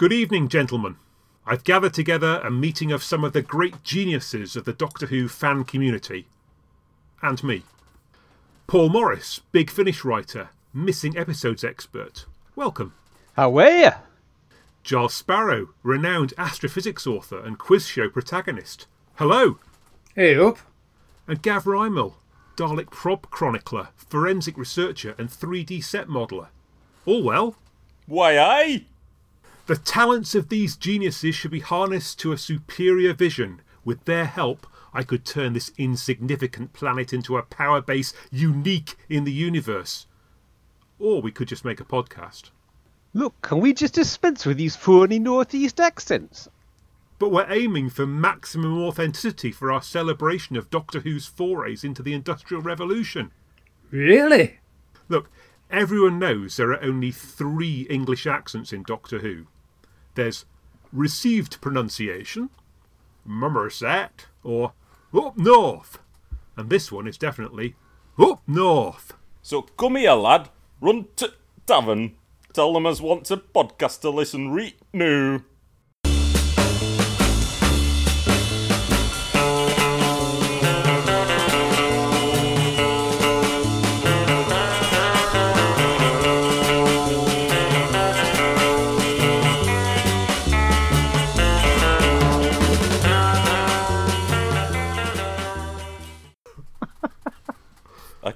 Good evening, gentlemen. I've gathered together a meeting of some of the great geniuses of the Doctor Who fan community. And me. Paul Morris, Big Finish writer, missing episodes expert. Welcome. How are you? Giles Sparrow, renowned astrophysics author and quiz show protagonist. Hello. Hey up. And Gav Rymel, Dalek prop chronicler, forensic researcher, and 3D set modeller. All well? Why, aye. The talents of these geniuses should be harnessed to a superior vision. With their help, I could turn this insignificant planet into a power base unique in the universe. Or we could just make a podcast. Look, can we just dispense with these phony northeast accents? But we're aiming for maximum authenticity for our celebration of Doctor Who's forays into the Industrial Revolution. Really? Look, everyone knows there are only three English accents in Doctor Who. There's received pronunciation, Mummerset, or up north. And this one is definitely up north. So come here, lad. Run to tavern. Tell them as want a podcast to listen right now.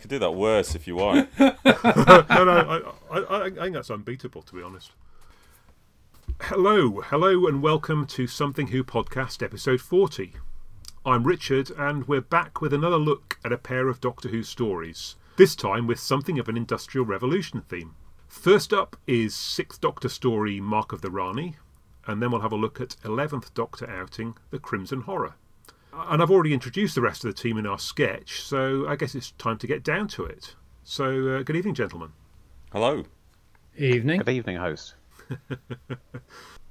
Could do that worse if you want. no, no, I, I, I think that's unbeatable, to be honest. Hello, hello, and welcome to Something Who podcast, episode 40. I'm Richard, and we're back with another look at a pair of Doctor Who stories, this time with something of an Industrial Revolution theme. First up is Sixth Doctor story Mark of the Rani, and then we'll have a look at 11th Doctor outing The Crimson Horror. And I've already introduced the rest of the team in our sketch, so I guess it's time to get down to it. So, uh, good evening, gentlemen. Hello. Evening. Good evening, host.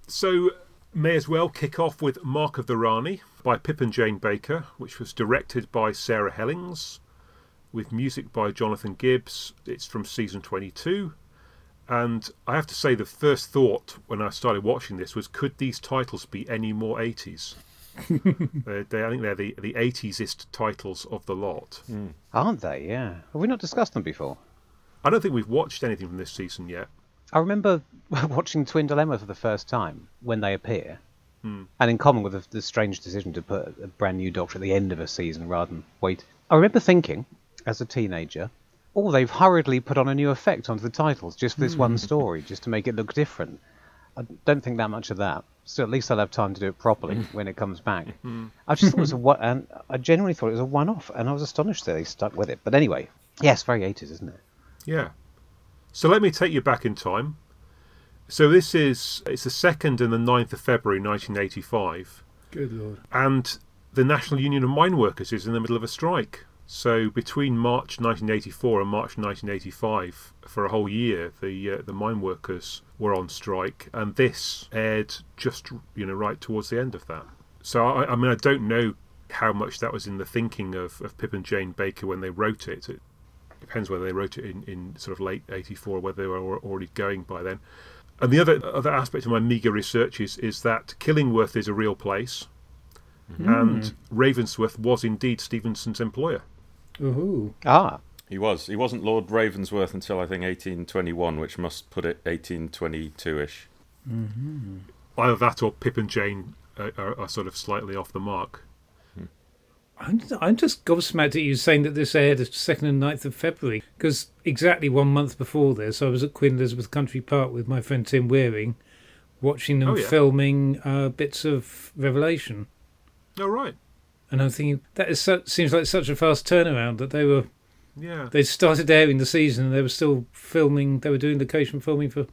So, may as well kick off with Mark of the Rani by Pip and Jane Baker, which was directed by Sarah Hellings, with music by Jonathan Gibbs. It's from season 22. And I have to say, the first thought when I started watching this was could these titles be any more 80s? They, uh, they, I think they're the, the 80sist titles of the lot. Hmm. Aren't they? Yeah. Have we not discussed them before? I don't think we've watched anything from this season yet. I remember watching Twin Dilemma for the first time when they appear, hmm. and in common with the, the strange decision to put a brand new Doctor at the end of a season rather than wait. I remember thinking, as a teenager, oh, they've hurriedly put on a new effect onto the titles just for this hmm. one story, just to make it look different. I don't think that much of that. So at least I'll have time to do it properly mm. when it comes back. Mm. I just thought it was a one, and I genuinely thought it was a one-off, and I was astonished that they stuck with it. But anyway, yes, very 80s, isn't it? Yeah. So let me take you back in time. So this is it's the second and the 9th of February 1985, Good lord. and the National Union of Mine Workers is in the middle of a strike. So between March 1984 and March 1985, for a whole year, the uh, the mine workers were on strike, and this aired just you know right towards the end of that. So I, I mean I don't know how much that was in the thinking of, of Pip and Jane Baker when they wrote it. It depends whether they wrote it in, in sort of late 84 or whether they were already going by then. And the other other aspect of my meagre research is, is that Killingworth is a real place, and Ravensworth was indeed Stephenson's employer. Ooh. Ah, He was. He wasn't Lord Ravensworth until I think 1821, which must put it 1822 ish. Either that or Pip and Jane are, are, are sort of slightly off the mark. I'm, I'm just gobsmacked at you saying that this aired the 2nd and 9th of February, because exactly one month before this, I was at Queen Elizabeth Country Park with my friend Tim Wearing, watching them Oh, yeah. filming uh, bits of Revelation. Oh right, And I'm thinking, that is so, seems like such a fast turnaround that they were yeah. they started airing the season and they were still filming, they were doing location filming for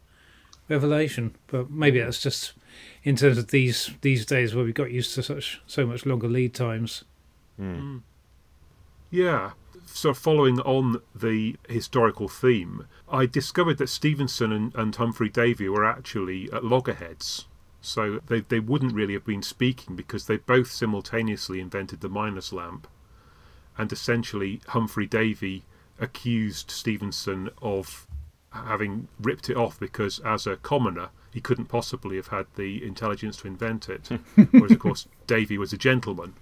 Revelation. But maybe that's just in terms of these these days where we got used to such so much longer lead times. Hmm. Hmm. Yeah. So, following on the historical theme, I discovered that Stephenson and, and Humphrey Davy were actually at loggerheads. So, they, they wouldn't really have been speaking because they both simultaneously invented the miner's lamp. And essentially, Humphrey Davy accused Stephenson of having ripped it off because, as a commoner, he couldn't possibly have had the intelligence to invent it. Whereas, of course, Davy was a gentleman,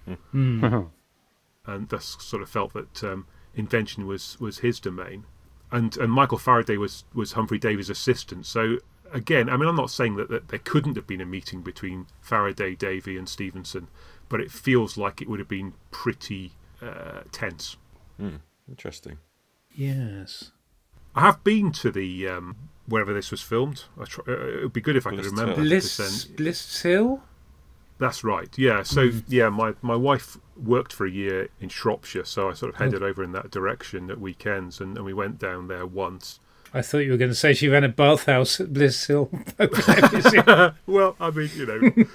and thus sort of felt that um, invention was, was his domain. And and Michael Faraday was was Humphrey Davy's assistant. So again, I mean, I'm not saying that, that there couldn't have been a meeting between Faraday, Davy, and Stephenson, but it feels like it would have been pretty uh, tense. Interesting. Yes. I have been to the um, wherever this was filmed. I try, uh, it would be good if I could remember. Hill. because Blists, Blists Hill? That's right. Yeah. So yeah, my my wife worked for a year in Shropshire, so I sort of headed over in that direction at weekends, and, and we went down there once. I thought you were going to say she ran a bathhouse at Blists Hill. Well, I mean, you know,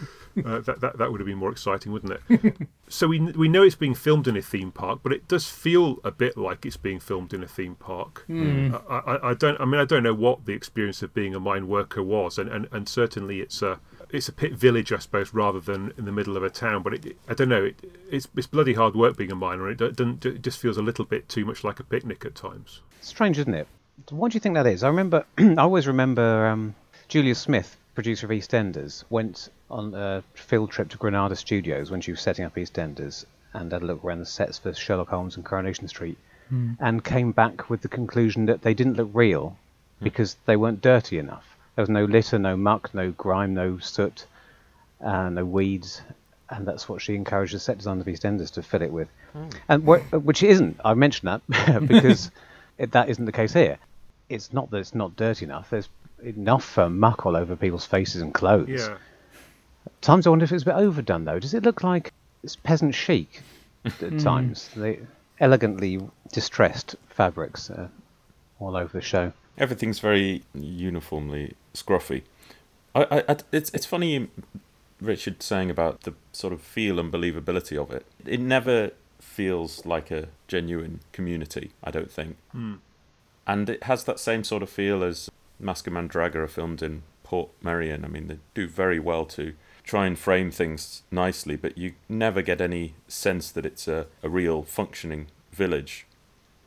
uh, that, that that would have been more exciting, wouldn't it? so we we know it's being filmed in a theme park, but it does feel a bit like it's being filmed in a theme park. I, I, I don't. I mean, I don't know what the experience of being a mine worker was, and, and, and certainly it's a it's a pit village, I suppose, rather than in the middle of a town. But it, I don't know. It, it's it's bloody hard work being a miner. It doesn't. It just feels a little bit too much like a picnic at times. Strange, isn't it? What do you think that is? I remember, I always remember um, Julia Smith, producer of EastEnders, went on a field trip to Granada Studios when she was setting up EastEnders and had a look around the sets for Sherlock Holmes and Coronation Street, and came back with the conclusion that they didn't look real because they weren't dirty enough. There was no litter, no muck, no grime, no soot, uh, no weeds, and that's what she encouraged the set designers of EastEnders to fill it with. And wh- which isn't. I mentioned that because it, that isn't the case here. It's not that it's not dirty enough. There's enough uh, muck all over people's faces and clothes. Yeah. Times I wonder if it's a bit overdone though. Does it look like it's peasant chic at times? The elegantly distressed fabrics uh, all over the show. Everything's very uniformly scruffy. I, I, I, it's it's funny, Richard saying about the sort of feel and believability of it. It never feels like a genuine community. I don't think, hmm. and it has that same sort of feel as Mask and filmed in Port Marion. I mean, they do very well to try and frame things nicely, but you never get any sense that it's a, a real functioning village.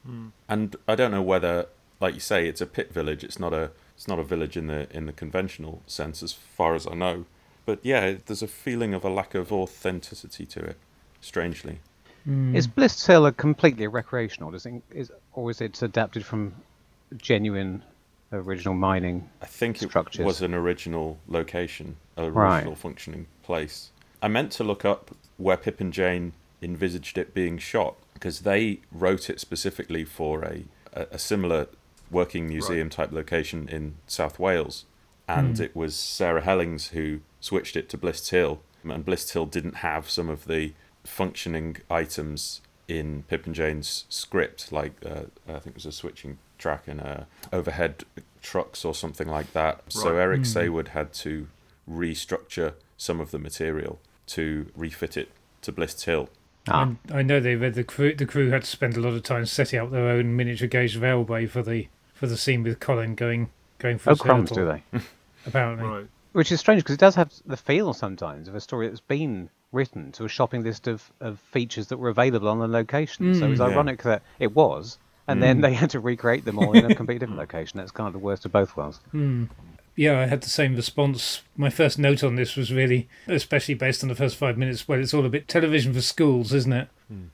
Hmm. And I don't know whether, like you say, it's a pit village. It's not a it's not a village in the in the conventional sense, as far as I know. But yeah, there's a feeling of a lack of authenticity to it. Strangely, Mm. Is Blists Hill a completely recreational? Does it, is, or is it adapted from genuine original mining? I think it was an original location, a Right. original functioning place. I meant to look up where Pip and Jane envisaged it being shot because they wrote it specifically for a a, a similar working museum type location in South Wales, and mm. it was Sarah Hellings who switched it to Blists Hill, and Blists Hill didn't have some of the functioning items in Pip and Jane's script, like uh, I think it was a switching track and uh, overhead trucks or something like that. So Right. Eric Saward had to restructure some of the material to refit it to Blists Hill. Ah, I know they read the crew. The crew had to spend a lot of time setting up their own miniature gauge railway for the for the scene with Colin going going for oh a crumbs, do they? Apparently, Right. Which is strange because it does have the feel sometimes of a story that's been written to a shopping list of, of features that were available on the location. so it's mm. Yeah. ironic that it was, and then mm. they had to recreate them all in a completely different location. That's kind of the worst of both worlds. Mm. yeah, I had the same response. My first note on this was really, especially based on the first five minutes, where it's all a bit television for schools, isn't it?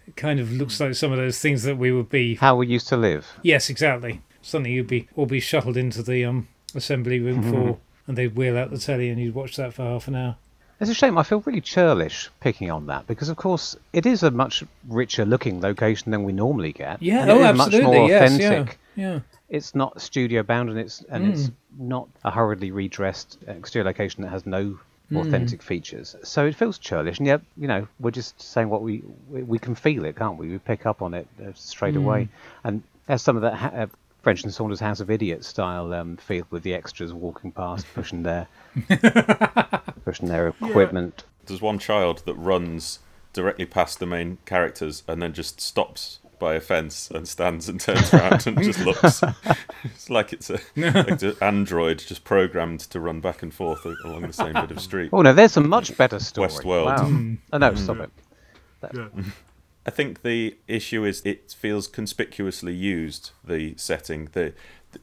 It kind of looks like some of those things that we would be. How we used to live. Yes, exactly. Something you'd be all be shuttled into the um assembly room for, and they'd wheel out the telly, and you'd watch that for half an hour. It's a shame. I feel really churlish picking on that because, of course, it is a much richer looking location than we normally get. Yeah, oh, absolutely. much more yes, authentic. yeah, yeah. It's not studio bound, and it's and it's not a hurriedly redressed exterior location that has no authentic features. So it feels churlish, and yet you know we're just saying what we we, we can feel it, can't we? We pick up on it uh, straight away, and there's some of that. Ha- uh, French and Saunders House of Idiots style um, feel with the extras walking past, pushing their pushing their equipment. There's one child that runs directly past the main characters and then just stops by a fence and stands and turns around and just looks. It's like it's a like an android just programmed to run back and forth along the same bit of street. Oh no, there's a much better story. Westworld. Wow. Oh no, stop it. Yeah. I think the issue is it feels conspicuously used. The setting, that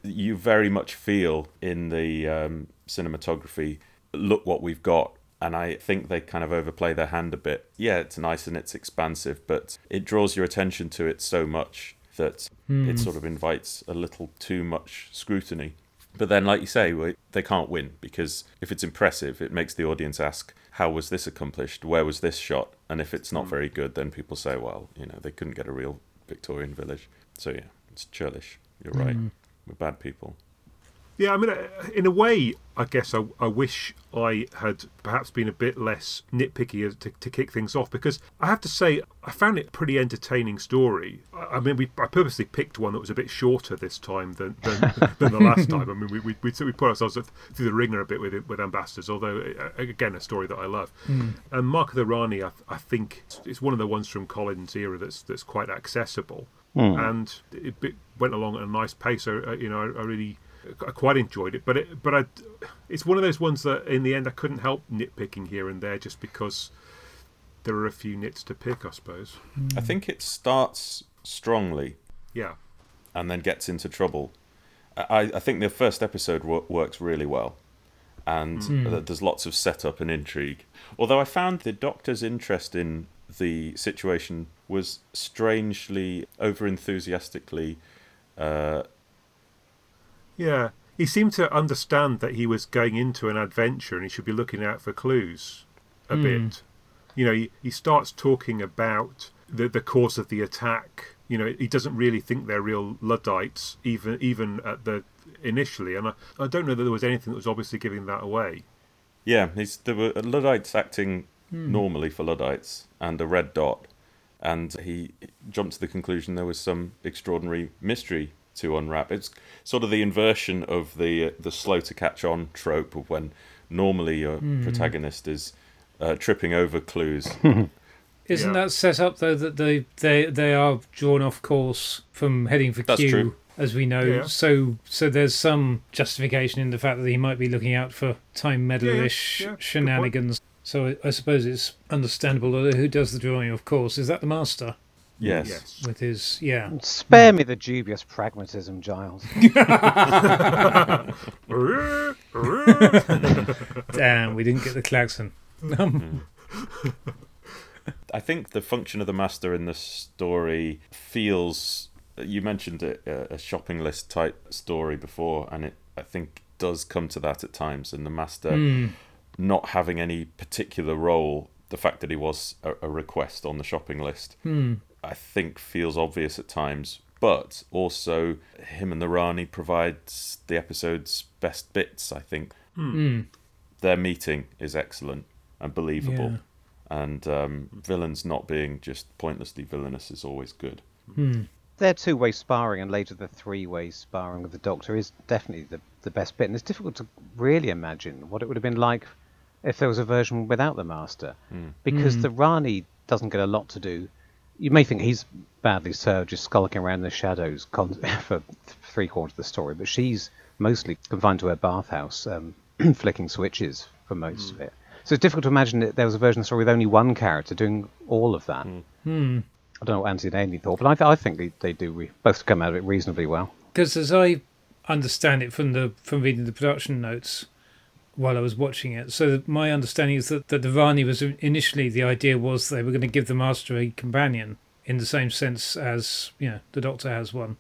you very much feel in the um, cinematography. Look what we've got. And I think they kind of overplay their hand a bit. Yeah, it's nice and it's expansive, but it draws your attention to it so much that it sort of invites a little too much scrutiny. But then, like you say, they can't win because if it's impressive, it makes the audience ask, "How was this accomplished? Where was this shot?" And if it's not hmm. very good, then people say, "Well, you know, they couldn't get a real Victorian village." So yeah, it's churlish. You're right. Hmm. We're bad people. Yeah, I mean, uh, in a way, I guess I, I wish I had perhaps been a bit less nitpicky to, to kick things off because I have to say I found it a pretty entertaining story. I, I mean, we, I purposely picked one that was a bit shorter this time than than, than the last time. I mean, we we, we, we put ourselves through the ringer a bit with with ambassadors, although uh, again a story that I love. And Mark of the Rani, I, I think it's one of the ones from Colin's era that's that's quite accessible, and it bit- went along at a nice pace. So uh, you know, I, I really. I quite enjoyed it, but it, but I, it's one of those ones that in the end I couldn't help nitpicking here and there just because there are a few nits to pick, I suppose. I think it starts strongly Yeah, and then gets into trouble. I, I think the first episode wo- works really well, and th- there's lots of setup and intrigue. Although I found the Doctor's interest in the situation was strangely over enthusiastically. Uh, yeah. He seemed to understand that he was going into an adventure and he should be looking out for clues a hmm. bit. You know, he, he starts talking about the the cause of the attack. You know, he doesn't really think they're real Luddites, even even at the initially. And I, I don't know that there was anything that was obviously giving that away. yeah, he's, there were uh, Luddites acting hmm. normally for Luddites and a red dot, and he jumped to the conclusion there was some extraordinary mystery to unwrap. It's sort of the inversion of the uh, the slow to catch on trope of when normally your protagonist is uh, tripping over clues. Isn't Yeah. that set up though that they they they are drawn off course from heading for That's Q, true. as we know? Yeah. So so there's some justification in the fact that he might be looking out for time meddlerish yeah, good point. shenanigans. So I, I suppose it's understandable. Who does the drawing? Of course, is that the master Yes. Yes. with his yeah? Spare me the dubious pragmatism, Giles. Damn, we didn't get the klaxon. Um, I think the function of the master in the story feels. You mentioned it, a shopping list type story before, and it I think does come to that at times. And the master Hmm. not having any particular role, the fact that he was a, a request on the shopping list, Hmm. I think feels obvious at times. But also, him and the Rani provides the episode's best bits. I think Hmm. their meeting is excellent and believable. Yeah. And um, villains not being just pointlessly villainous is always good. Hmm. Their two-way sparring and later the three-way sparring with the Doctor is definitely the, the best bit, and it's difficult to really imagine what it would have been like if there was a version without the Master, because the Rani doesn't get a lot to do. You may think he's badly served just skulking around in the shadows con- for three quarters of the story, but she's mostly confined to her bathhouse, um, flicking switches for most of it. So it's difficult to imagine that there was a version of the story with only one character doing all of that. Hmm. I don't know what Anthony and Amy thought, but I, th- I think they, they do re- both come out of it reasonably well. because as I understand it from the from reading the production notes while I was watching it, so my understanding is that that the Rani was initially the idea was they were going to give the Master a companion in the same sense as you know the Doctor has one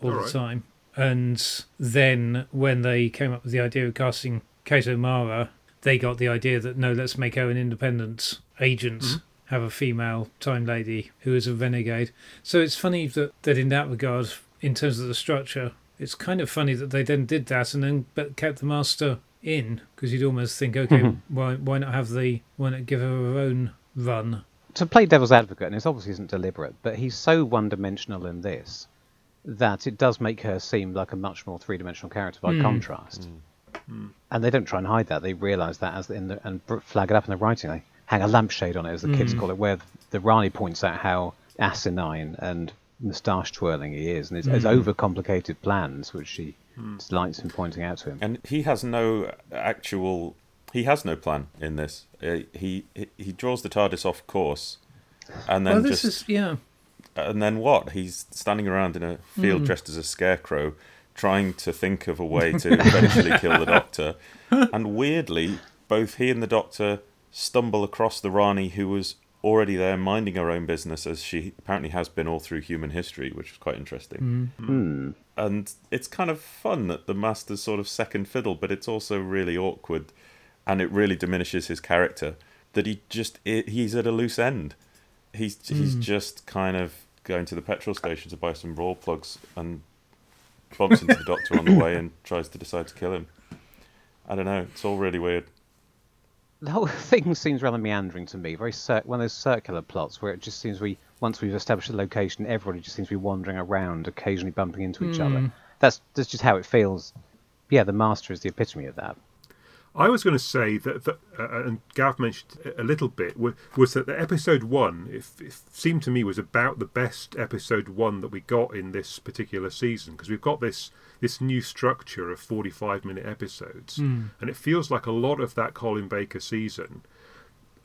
all the Alright. time, and then when they came up with the idea of casting Kate O'Mara, they got the idea that no, let's make her an independent agent. Mm-hmm. Have a female time lady who is a renegade. So it's funny that, that in that regard, in terms of the structure, it's kind of funny that they then did that and then but kept the master in because you'd almost think, okay, mm-hmm. why why not have the why not give her her own run? To play devil's advocate, and this obviously isn't deliberate, but he's so one dimensional in this that it does make her seem like a much more three dimensional character by hmm. contrast. Hmm. And they don't try and hide that. They realise that as in the, and flag it up in the writing. They hang a lampshade on it, as the kids hmm. call it, where the Rani points out how asinine and moustache twirling he is, and his, his overcomplicated plans, which she delights in pointing out to him. And he has no actual. He has no plan in this. Uh, he he- he draws the TARDIS off course, and then Well, this just is yeah. and then what? He's standing around in a field dressed as a scarecrow, trying to think of a way to eventually kill the Doctor, and weirdly, both he and the Doctor stumble across the Rani, who was already there minding her own business, as she apparently has been all through human history, which is quite interesting. Hmm. And it's kind of fun that the Master's sort of second fiddle, but it's also really awkward, and it really diminishes his character. That he just he's at a loose end. He's he's just kind of going to the petrol station to buy some raw plugs and bumps into the doctor on the way and tries to decide to kill him. I don't know. It's all really weird. The whole thing seems rather meandering to me. Very cir- one of those circular plots where it just seems we once we've established the location, everybody just seems to be wandering around, occasionally bumping into each other. Hmm. That's that's just how it feels. Yeah, the master is the epitome of that. I was going to say that, that uh, and Gav mentioned a little bit, was, was that the episode one, it, it seemed to me, was about the best episode one that we got in this particular season because we've got this this new structure of 45 minute episodes, and it feels like a lot of that Colin Baker season.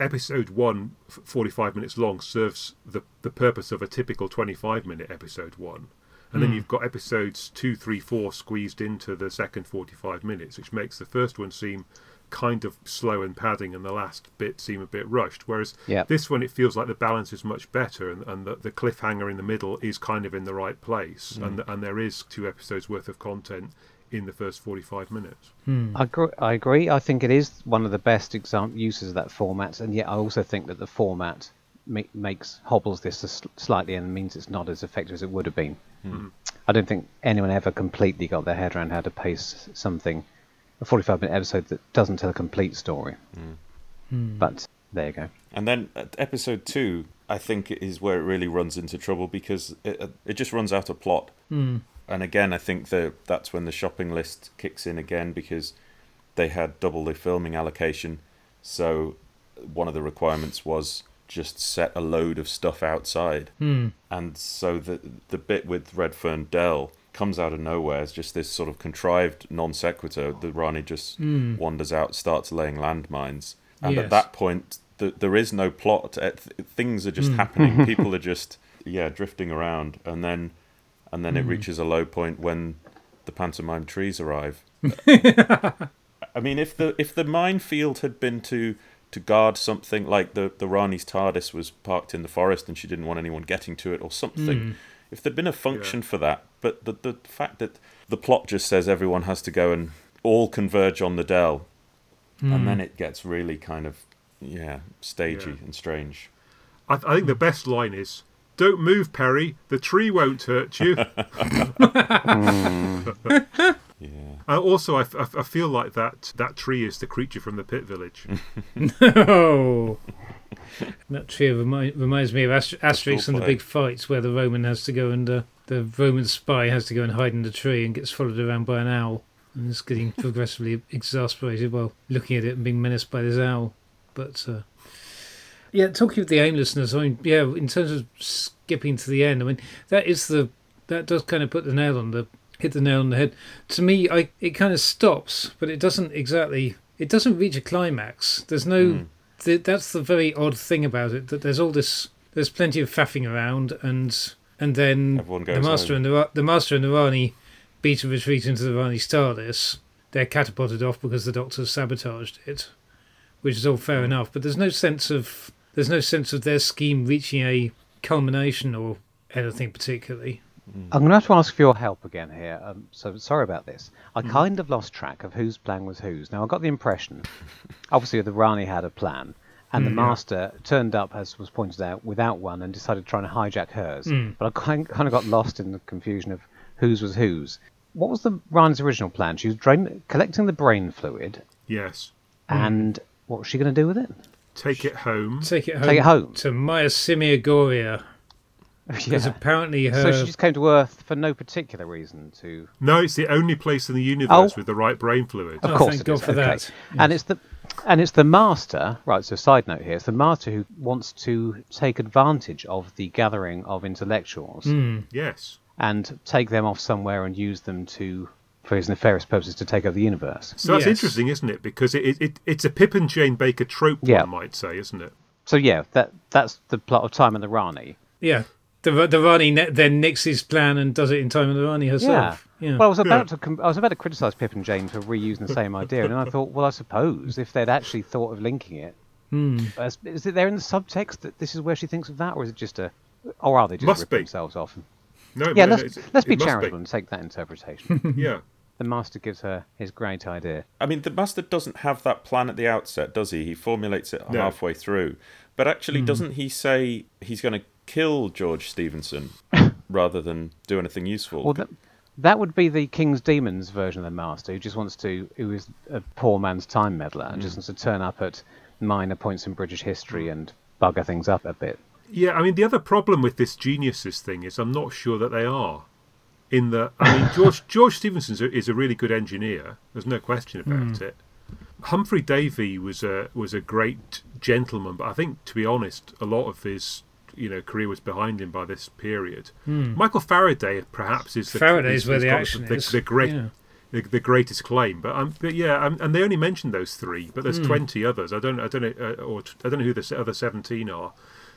Episode one, f- 45 minutes long, serves the, the purpose of a typical 25 minute episode one. And then hmm. you've got episodes two, three, four squeezed into the second 45 minutes, which makes the first one seem kind of slow and padding and the last bit seem a bit rushed. Whereas Yeah. this one, it feels like the balance is much better and, and the, the cliffhanger in the middle is kind of in the right place. Hmm. And, and there is two episodes worth of content in the first 45 minutes. Hmm. I agree, I agree. I think it is one of the best exam- uses of that format, and yet I also think that the format ma- makes hobbles this a s- slightly and means it's not as effective as it would have been. Hmm. I don't think anyone ever completely got their head around how to pace something, a 45 minute episode that doesn't tell a complete story. Hmm. Hmm. But there you go. And then episode two, I think is where it really runs into trouble because it uh, it just runs out of plot. Mm. And again, I think that that's when the shopping list kicks in again because they had double the filming allocation. So one of the requirements was just set a load of stuff outside. Hmm. And so the the bit with Redfern Dell comes out of nowhere as just this sort of contrived non sequitur. The Rani just hmm. wanders out, starts laying landmines, and Yes. at that point, th- there is no plot. Uh, things are just hmm. happening. People are just yeah drifting around, and then and then it reaches a low point when the pantomime trees arrive. I mean, if the if the minefield had been to to guard something like the the Rani's TARDIS was parked in the forest and she didn't want anyone getting to it or something, hmm. if there'd been a function for that, but the the fact that the plot just says everyone has to go and all converge on the Dell, and hmm. then it gets really kind of yeah stagey Yeah. and strange. I, I think the best line is Don't move, Perry. The tree won't hurt you. Hmm. Yeah. Uh, also, I, f- I f- I feel like that that tree is the creature from the Pit Village. no. that tree remi- reminds me of Ast- Asterix and the big fights where the Roman has to go and uh, the Roman spy has to go and hide in the tree and gets followed around by an owl and is getting progressively exasperated while looking at it and being menaced by this owl. But uh, yeah, talking of the aimlessness, I mean, yeah, in terms of skipping to the end, I mean that is the that does kind of put the nail on the hit the nail on the head. To me, I it kind of stops, but it doesn't exactly. It doesn't reach a climax. There's no. Hmm. Th- that's the very odd thing about it. That there's all this. There's plenty of faffing around, and and then the master home. and the the master and the Rani beat a retreat into the Rani TARDIS. They're catapulted off because the Doctor sabotaged it, which is all fair hmm. enough. But there's no sense of there's no sense of their scheme reaching a culmination or anything particularly. Mm. I'm going to have to ask for your help again here. Um, so sorry about this. I mm. kind of lost track of whose plan was whose. Now I got the impression, obviously, the Rani had a plan, and the mm, Master turned up, as was pointed out, without one, and decided to try and hijack hers. But I kind kind of got lost in the confusion of whose was whose. What was the Rani's original plan? She was drain- collecting the brain fluid, Yes. and what was she going to do with it? Take it home. Take it home. Take it home. to Miasimia Goria, because Yeah. apparently her. So she just came to Earth for no particular reason to No, it's the only place in the universe Oh. with the right brain fluid. Of Oh, course, thank it God is, for okay. that. And it's the and it's the master, right? So, side note here: it's the master who wants to take advantage of the gathering of intellectuals Hmm. Yes. and take them off somewhere and use them to, for his nefarious purposes, to take over the universe. So that's Yes. interesting, isn't it? Because it, it, it it's a Pip and Jane Baker trope, Yeah. one might say, isn't it? So, yeah, that that's the plot of Time and the Rani. Yeah. The, the Rani ne- then nixes his plan and does it in time of the Rani herself. Yeah. Well, I was about to com- I was about to criticise Pip and Jane for reusing the same idea, and I thought, well, I suppose if they'd actually thought of linking it, Hmm. as- is it there in the subtext that this is where she thinks of that, or is it just a, or are they just Must ripping be. themselves off? And, No, yeah, no, let's it's- let's be it must charitable and take that interpretation. Yeah. the master gives her his great idea. I mean, the master doesn't have that plan at the outset, does he? He formulates it No. halfway through. But actually, doesn't he say he's going to kill George Stephenson rather than do anything useful? Well, that, that would be the King's Demons version of the Master, who just wants to, who is a poor man's time meddler and just mm. wants to turn up at minor points in British history and bugger things up a bit. Yeah, I mean, the other problem with this geniuses thing is I'm not sure that they are. In the, I mean, George George Stephenson is a, is a really good engineer. There's no question about mm. it. Humphrey Davy was a was a great gentleman, but I think, to be honest, a lot of his you know career was behind him by this period. Michael Faraday perhaps is the Faraday's is- where the action the, is. the great Yeah. the, the greatest claim. But um, but yeah, um, and they only mentioned those three, but there's twenty others. I don't I don't know uh, or t- I don't know who the other seventeen are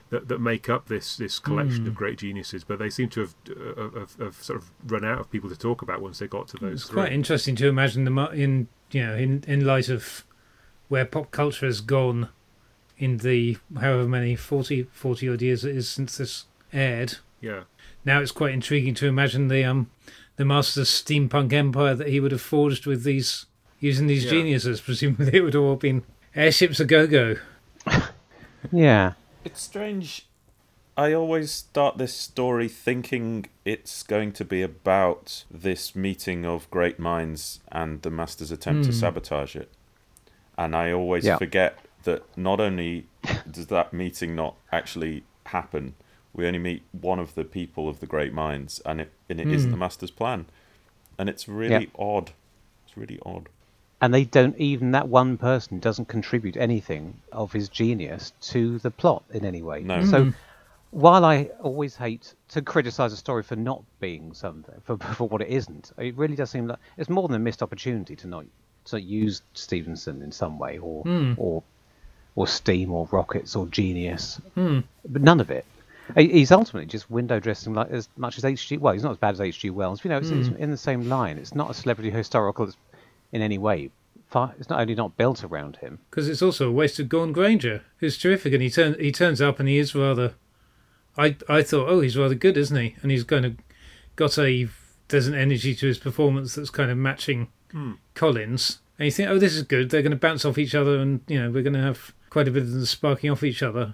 that, that make up this this collection of great geniuses. But they seem to have, uh, have, have sort of run out of people to talk about once they got to those It's three. quite interesting to imagine them in you know in in light of where pop culture has gone in the however many 40, 40 odd years it is since this aired. yeah, Now it's quite intriguing to imagine the um the master's steampunk empire that he would have forged with these using these Yeah. geniuses. Presumably, it would have all been airships a go go. Yeah. It's strange. I always start this story thinking it's going to be about this meeting of great minds and the master's attempt to Hmm. sabotage it. And I always Yeah. forget that not only does that meeting not actually happen, we only meet one of the people of the great minds, and it and it not hmm. the master's plan. And it's really odd. It's really odd. And they don't even that one person doesn't contribute anything of his genius to the plot in any way. No. So hmm. while I always hate to criticise a story for not being something for for what it isn't, it really does seem like it's more than a missed opportunity to not to use Stephenson in some way or hmm. or or steam or rockets or genius, hmm. but none of it. He's ultimately just window dressing like as much as H.G. Well, he's not as bad as H.G. Wells. You know, it's, it's hmm. in the same line. It's not a celebrity historical that's in any way. It's not only not built around him. because it's also a waste of Gawn Grainger, who's terrific, and he turn he turns up and he is rather. I I thought, oh, he's rather good, isn't he? And he's kind of got a there's an energy to his performance that's kind of matching hmm. Colin's, and you think, oh, this is good. They're going to bounce off each other, and you know we're going to have quite a bit of them sparking off each other.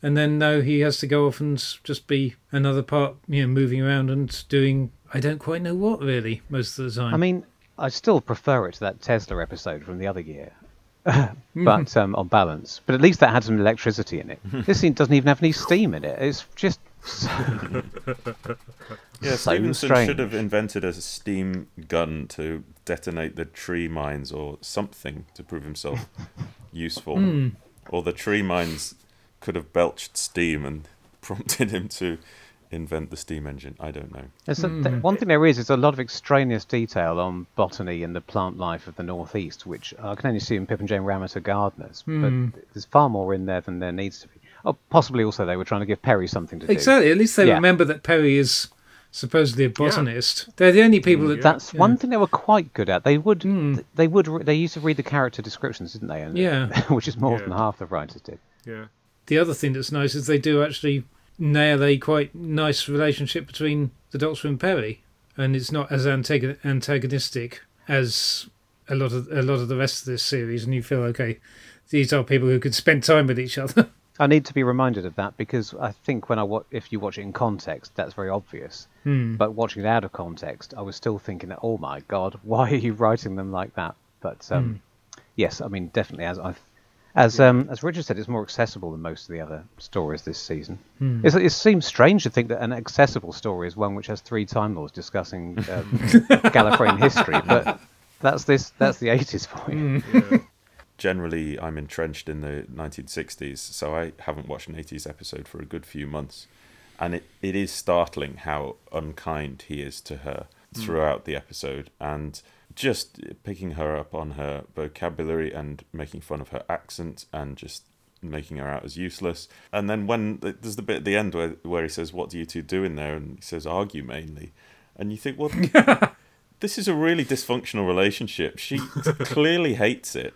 And then now he has to go off and just be another part, you know, moving around and doing I don't quite know what really most of the time. I mean, I still prefer it to that Tesla episode from the other year. but um, on balance, but at least that had some electricity in it. this scene doesn't even have any steam in it. It's just Yeah, So Stephenson strange. should have invented a steam gun to detonate the tree mines or something to prove himself useful. Hmm. Or the tree mines could have belched steam and prompted him to invent the steam engine. I don't know. There's a, th- hmm. one thing there is is a lot of extraneous detail on botany and the plant life of the northeast, which I can only assume Pip and Jane Ramett are gardeners. But hmm. there's far more in there than there needs to be. Oh, possibly also they were trying to give Perry something to do. exactly. At least they Yeah. remember that Perry is supposedly a botanist. They're the only people that That's yeah. one thing they were quite good at. They would, hmm. th- they would, re- they used to read the character descriptions, didn't they? And- Yeah. which is more Yeah. than half the writers did. yeah. the other thing that's nice is they do actually nail a quite nice relationship between the Doctor and Perry, and it's not as antagon- antagonistic as a lot of a lot of the rest of this series. And you feel okay, these are people who could spend time with each other. I need to be reminded of that because I think when I wa- if you watch it in context, that's very obvious. Hmm. But watching it out of context, I was still thinking that, oh my god, why are you writing them like that? But um, Hmm. yes, I mean definitely as I, as um, as Richard said, it's more accessible than most of the other stories this season. Hmm. It's, it seems strange to think that an accessible story is one which has three Time Lords discussing um, Gallifreyan history, but that's this that's the eighties for you. Hmm. Generally, I'm entrenched in the 1960s, so I haven't watched an 80s episode for a good few months. And it, it is startling how unkind he is to her hmm. throughout the episode and just picking her up on her vocabulary and making fun of her accent and just making her out as useless. And then when there's the bit at the end where, where he says, What do you two do in there? And he says, Argue mainly. And you think, Well, this is a really dysfunctional relationship. She clearly hates it.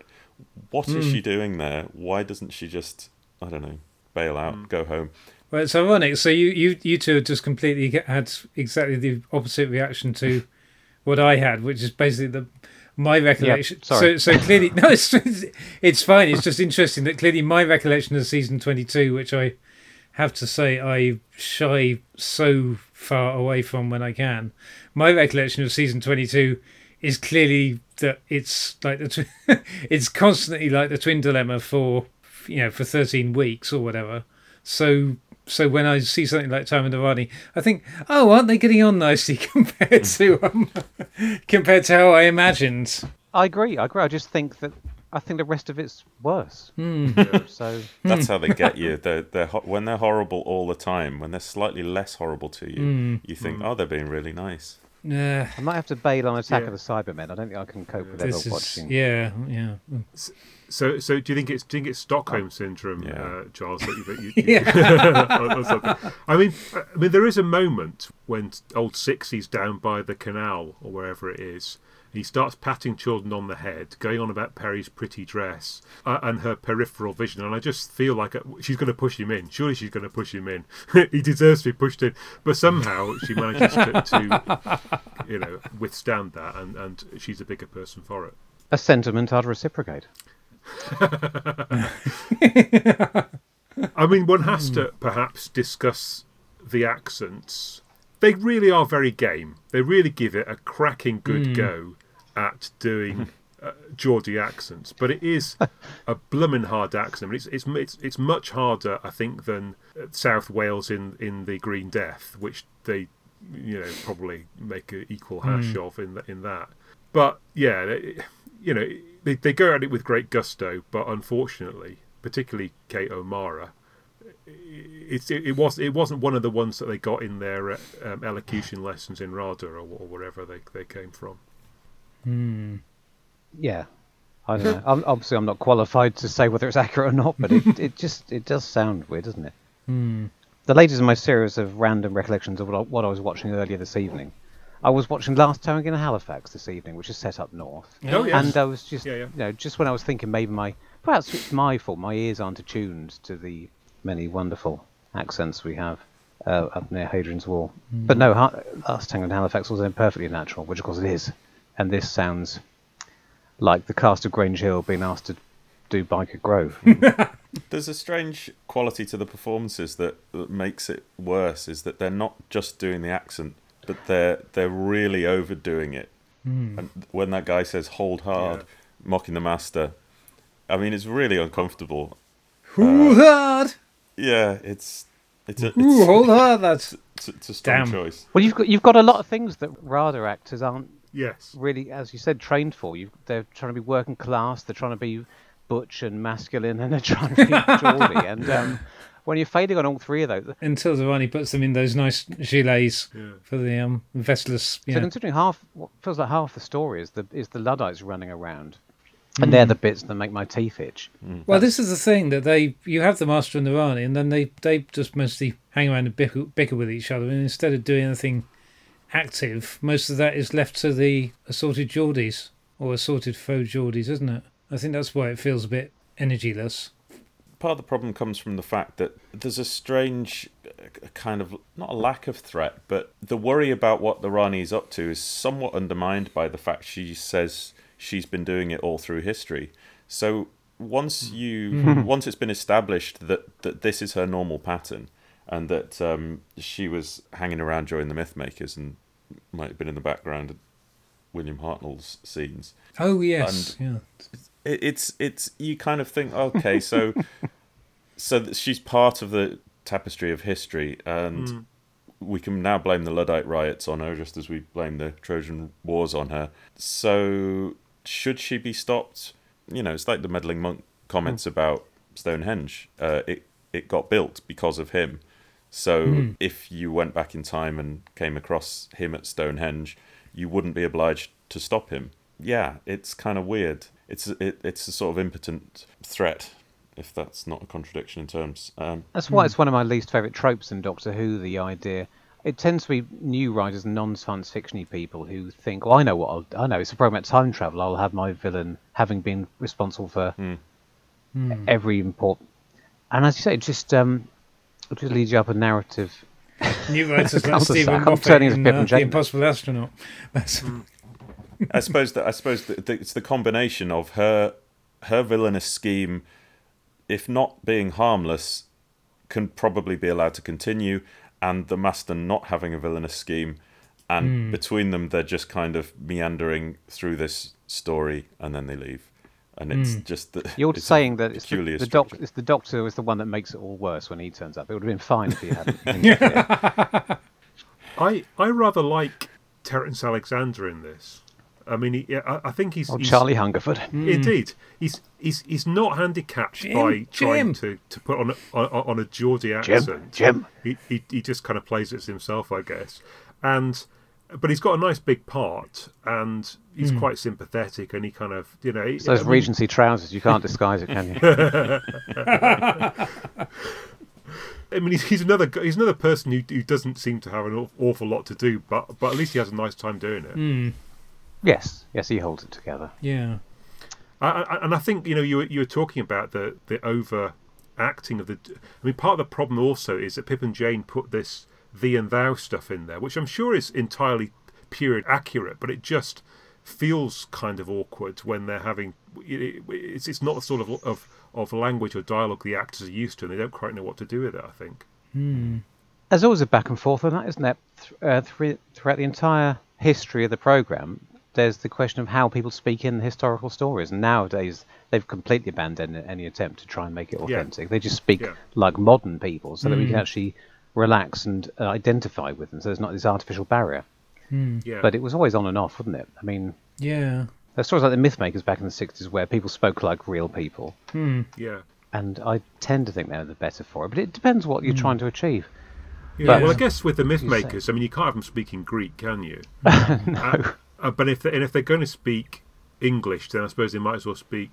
What is hmm. she doing there? Why doesn't she just, I don't know, bail out, hmm. go home? Well, it's ironic. So you, you, you two have just completely had exactly the opposite reaction to what I had, which is basically the my recollection. sorry. So so clearly, no, it's it's fine. It's just interesting that clearly my recollection of season twenty two, which I have to say I shy so far away from when I can. My recollection of season twenty two is clearly that it's like the tw- it's constantly like the twin dilemma for you know for thirteen weeks or whatever. So so when I see something like Time and Nirvani, I think, oh, aren't they getting on nicely compared to um, compared to how I imagined? I agree. I agree. I just think that I think the rest of it's worse. Hmm. So hmm. That's how they get you. They're, they're ho- when they're horrible all the time. When they're slightly less horrible to you, hmm. you think, oh, they're being really nice. Nah, I might have to bail on Attack Yeah. of the Cybermen. I don't think I can cope with this ever is watching. yeah, yeah. So, so do you think it's do you think it's Stockholm syndrome, Yeah. uh, Charles? That you, that you, or- or? I mean, I mean, there is a moment when old Sixie's down by the canal or wherever it is. And He starts patting children on the head, going on about Perry's pretty dress uh, and her peripheral vision, and I just feel like uh, she's going to push him in. Surely she's going to push him in. he deserves to be pushed in, but somehow she manages to, to you know, withstand that, and, and she's a bigger person for it. A sentiment I'd reciprocate. I mean, one has to perhaps discuss the accents. They really are very game. They really give it a cracking good go at doing uh, Geordie accents, but it is a bloomin' hard accent. It's, it's it's it's much harder, I think, than uh, South Wales in in the Green Death, which they you know probably make an equal hash of in th- in that. But yeah, they- you know they they go at it with great gusto, but unfortunately, particularly Kate O'Mara, it's it, it was it wasn't one of the ones that they got in their uh, um, elocution lessons in RADA or, or wherever they they came from. Hmm. Yeah. I don't know. I'm, obviously, I'm not qualified to say whether it's accurate or not, but it, it just it does sound weird, doesn't it? Hmm. The latest in my series of random recollections of what I, what I was watching earlier this evening. I was watching Last Tango in Halifax this evening, which is set up north. Oh, yes. And I was just, Yeah, yeah. you know, just when I was thinking maybe my, perhaps it's my fault, my ears aren't attuned to the many wonderful accents we have uh, up near Hadrian's Wall. Hmm. But no, ha- Last Tango in Halifax was then perfectly natural, which of course it is. And this sounds like the cast of Grange Hill being asked to do Byker Grove. There's a strange quality to the performances that, that makes it worse. Is that they're not just doing the accent, but they're they're really overdoing it. Hmm. And when that guy says "hold hard," Yeah. mocking the master, I mean it's really uncomfortable. Ooh, uh, hard. Yeah, it's it's a it's, Ooh, hold hard. That's it's, it's a strong Damn. choice. well, you've got you've got a lot of things that RADA actors aren't Yes. really, as you said, trained for. You, they're trying to be working class. They're trying to be butch and masculine, and they're trying to be Geordie. And um, when you're failing on all three of those, until Zavani puts them in those nice gilets Yeah. for the um vestless. so Yeah. considering half, what feels like half the story is the is the Luddites running around, and they're the bits that make my teeth itch. Well, this is the thing that they you have the master and the Rani, and then they they just mostly hang around and bicker, bicker with each other, and instead of doing anything active, most of that is left to the assorted Geordies or assorted faux Geordies, isn't it? I think that's why it feels a bit energyless. part of the problem comes from the fact that there's a strange uh, kind of not a lack of threat, but the worry about what the Rani is up to is somewhat undermined by the fact she says she's been doing it all through history. So once you once it's been established that that this is her normal pattern and that um, she was hanging around during the Mythmakers and might have been in the background of William Hartnell's scenes. Oh yes, yeah. it, it's it's you kind of think okay so so she's part of the tapestry of history and we can now blame the luddite riots on her just as we blame the trojan wars on her. So should she be stopped? You know it's like the meddling monk comments about stonehenge. Uh, it it got built because of him so if you went back in time and came across him at Stonehenge, you wouldn't be obliged to stop him. Yeah, it's kind of weird. It's it, it's a sort of impotent threat, if that's not a contradiction in terms. Um, That's why it's one of my least favourite tropes in Doctor Who. The idea it tends to be new writers and non-science fictiony people who think, "Well, I know what I'll, I know. It's a program about time travel. I'll have my villain having been responsible for every important." And as you say, it just um, it just leads you up a narrative. New writers like I'm Steven Moffat turning to in uh, and The Impossible Astronaut. That's, I suppose that I suppose that that it's the combination of her her villainous scheme, if not being harmless, can probably be allowed to continue, and the master not having a villainous scheme, and between them they're just kind of meandering through this story, and then they leave, and it's hmm. just the, You're it's saying that it's the, peculiar the, doc, it's the doctor is the one that makes it all worse when he turns up. It would have been fine if he hadn't. interfered. I I rather like Terence Alexander in this. I mean, he, I, I think he's, or he's Charlie Hungerford. Hmm. Indeed, he's he's he's not handicapped Jim, by trying Jim. to, to put on a, on, on a Geordie Jim, accent. Jim. He, he he just kind of plays it as himself, I guess. And but he's got a nice big part, and he's hmm. quite sympathetic, and he kind of you know. It's those I mean, Regency trousers. You can't disguise it, can you? I mean, he's, he's another he's another person who, who doesn't seem to have an awful lot to do, but but at least he has a nice time doing it. Hmm. yes, yes, he holds it together. yeah. I, I, and I think you know you were, you were talking about the the over acting of the. I mean, part of the problem also is that Pip and Jane put this thee and thou stuff in there, which I'm sure is entirely period accurate, but it just feels kind of awkward when they're having. It, it's it's not the sort of of of language or dialogue the actors are used to, and they don't quite know what to do with it. I think. There's always a back and forth on that, isn't there? Th- uh, thr- throughout the entire history of the program, there's the question of how people speak in historical stories. And nowadays, they've completely abandoned any attempt to try and make it Yeah. authentic. They just speak Yeah. like modern people, so that we can actually relax and uh, identify with them. So there's not this artificial barrier. Hmm. Yeah. But it was always on and off, wasn't it? I mean, Yeah. there's stories like the Mythmakers back in the 60s where people spoke like real people. Hmm. yeah. And I tend to think they're the better for it. But it depends what you're hmm. trying to achieve. Yeah, But- well, I guess with the myth makers, I mean, you can't have them speaking Greek, can you? Uh, no. Uh, but if they, and if they're going to speak English, then I suppose they might as well speak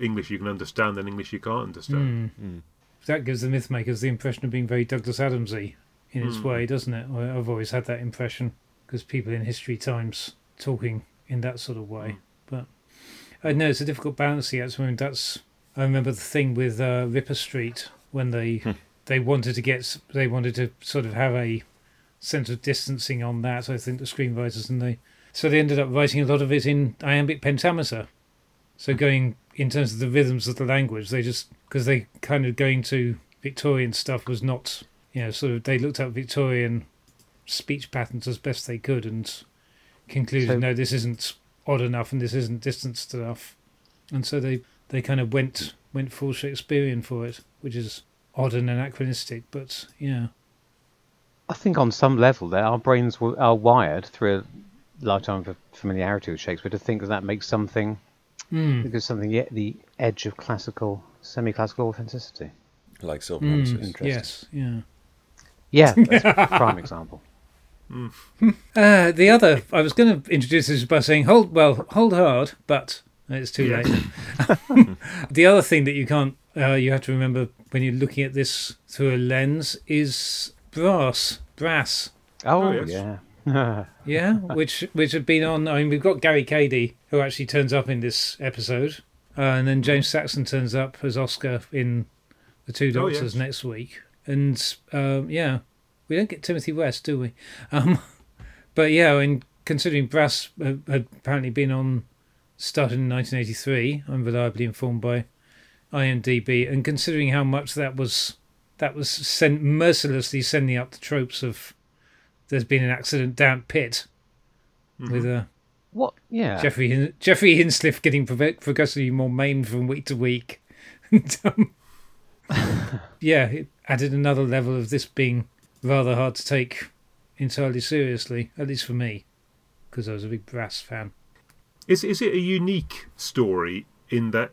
English you can understand than English you can't understand. That gives the Mythmakers the impression of being very Douglas Adamsy in its hmm. way, doesn't it? I've always had that impression because people in history times talking in that sort of way. Hmm. But uh, I know it's a difficult balance yet. I mean, that's I remember the thing with uh, Ripper Street when they hmm. they wanted to get they wanted to sort of have a sense of distancing on that. I think the screenwriters and they so they ended up writing a lot of it in iambic pentameter. So going in terms of the rhythms of the language, they just because they kind of going to Victorian stuff was not you know sort of they looked at Victorian speech patterns as best they could and concluded So- no this isn't odd enough and this isn't distanced enough, and so they they kind of went went full Shakespearean for it, which is odd and anachronistic, but yeah. I think on some level, there our brains were, are wired through a lifetime of familiarity with Shakespeare to think that that makes something Mm. because something yet the edge of classical, semi-classical authenticity. like Silver Nemesis. Interesting. Yes, yeah. Yeah, that's a prime example. Uh, the other, I was going to introduce this by saying, hold, well, hold hard, but it's too late. the other thing that you can't, uh, you have to remember when you're looking at this through a lens is brass, brass. Oh, yes. yeah. Yeah, which which have been on. I mean, we've got Gary Cady who actually turns up in this episode, uh, and then James Saxon turns up as Oscar in the Two Doctors yes. next week, and um, yeah, we don't get Timothy West, do we? Um, but yeah, I and considering Brass had, had apparently been on started in 1983, I'm reliably informed by IMDb, and considering how much that was that was sent mercilessly sending up the tropes of there's been an accident down pit with a What? Yeah. Geoffrey Geoffrey Hinsliff getting prog- progressively more maimed from week to week. And, um, yeah, it added another level of this being rather hard to take entirely seriously, at least for me, because I was a big Brass fan. Is is it a unique story in that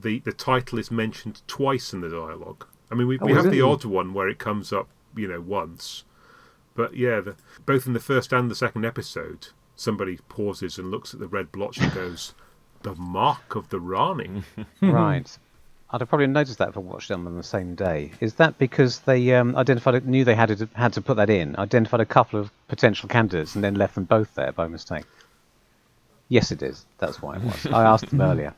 the the title is mentioned twice in the dialogue? I mean, we, we Oh, have the odd one where it comes up, you know, once, but yeah, the, both in the first and the second episode, somebody pauses and looks at the red blotch and goes, "The mark of the Rani." Right. I'd have probably noticed that if I watched them on the same day. Is that because they um, identified, it, knew they had to, had to put that in, identified a couple of potential candidates, and then left them both there by mistake? Yes, it is. That's why it was. I asked them earlier.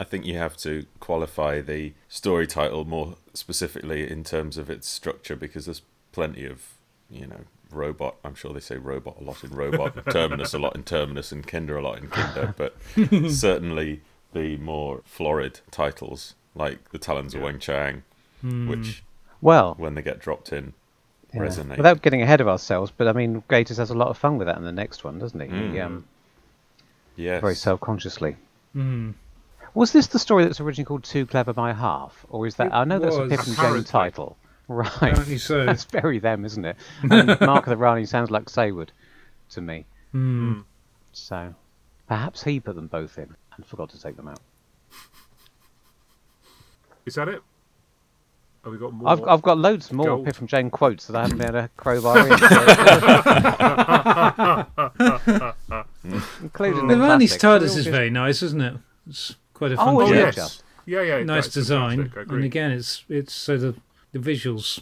I think you have to qualify the story title more specifically in terms of its structure because there's plenty of, you know, robot. I'm sure they say robot a lot in robot, terminus a lot in terminus, and kinder a lot in kinder. But certainly the more florid titles like the Talons of Weng-Chiang, which Well, when they get dropped in yeah. resonate. without getting ahead of ourselves, but I mean, Gatiss has a lot of fun with that in the next one, doesn't he? he Mm. um, yes, very self-consciously. Hmm. Was this the story that's originally called Too Clever by Half, or is that? It I know that's a was. Pip and Jane title, right? Apparently so. That's very them, isn't it? And Mark of the Rani sounds like Saward to me. Hmm. So perhaps he put them both in and forgot to take them out. Is that it? Have we got more? I've, I've got loads more Gold. Pip and Jane quotes that I haven't been able to crowbar in. Including The Rani's Varney's TARDIS is very nice, isn't it? It's quite a Oh, fun Oh is yes. Yeah, yeah. nice design, and again, it's it's so the the visuals,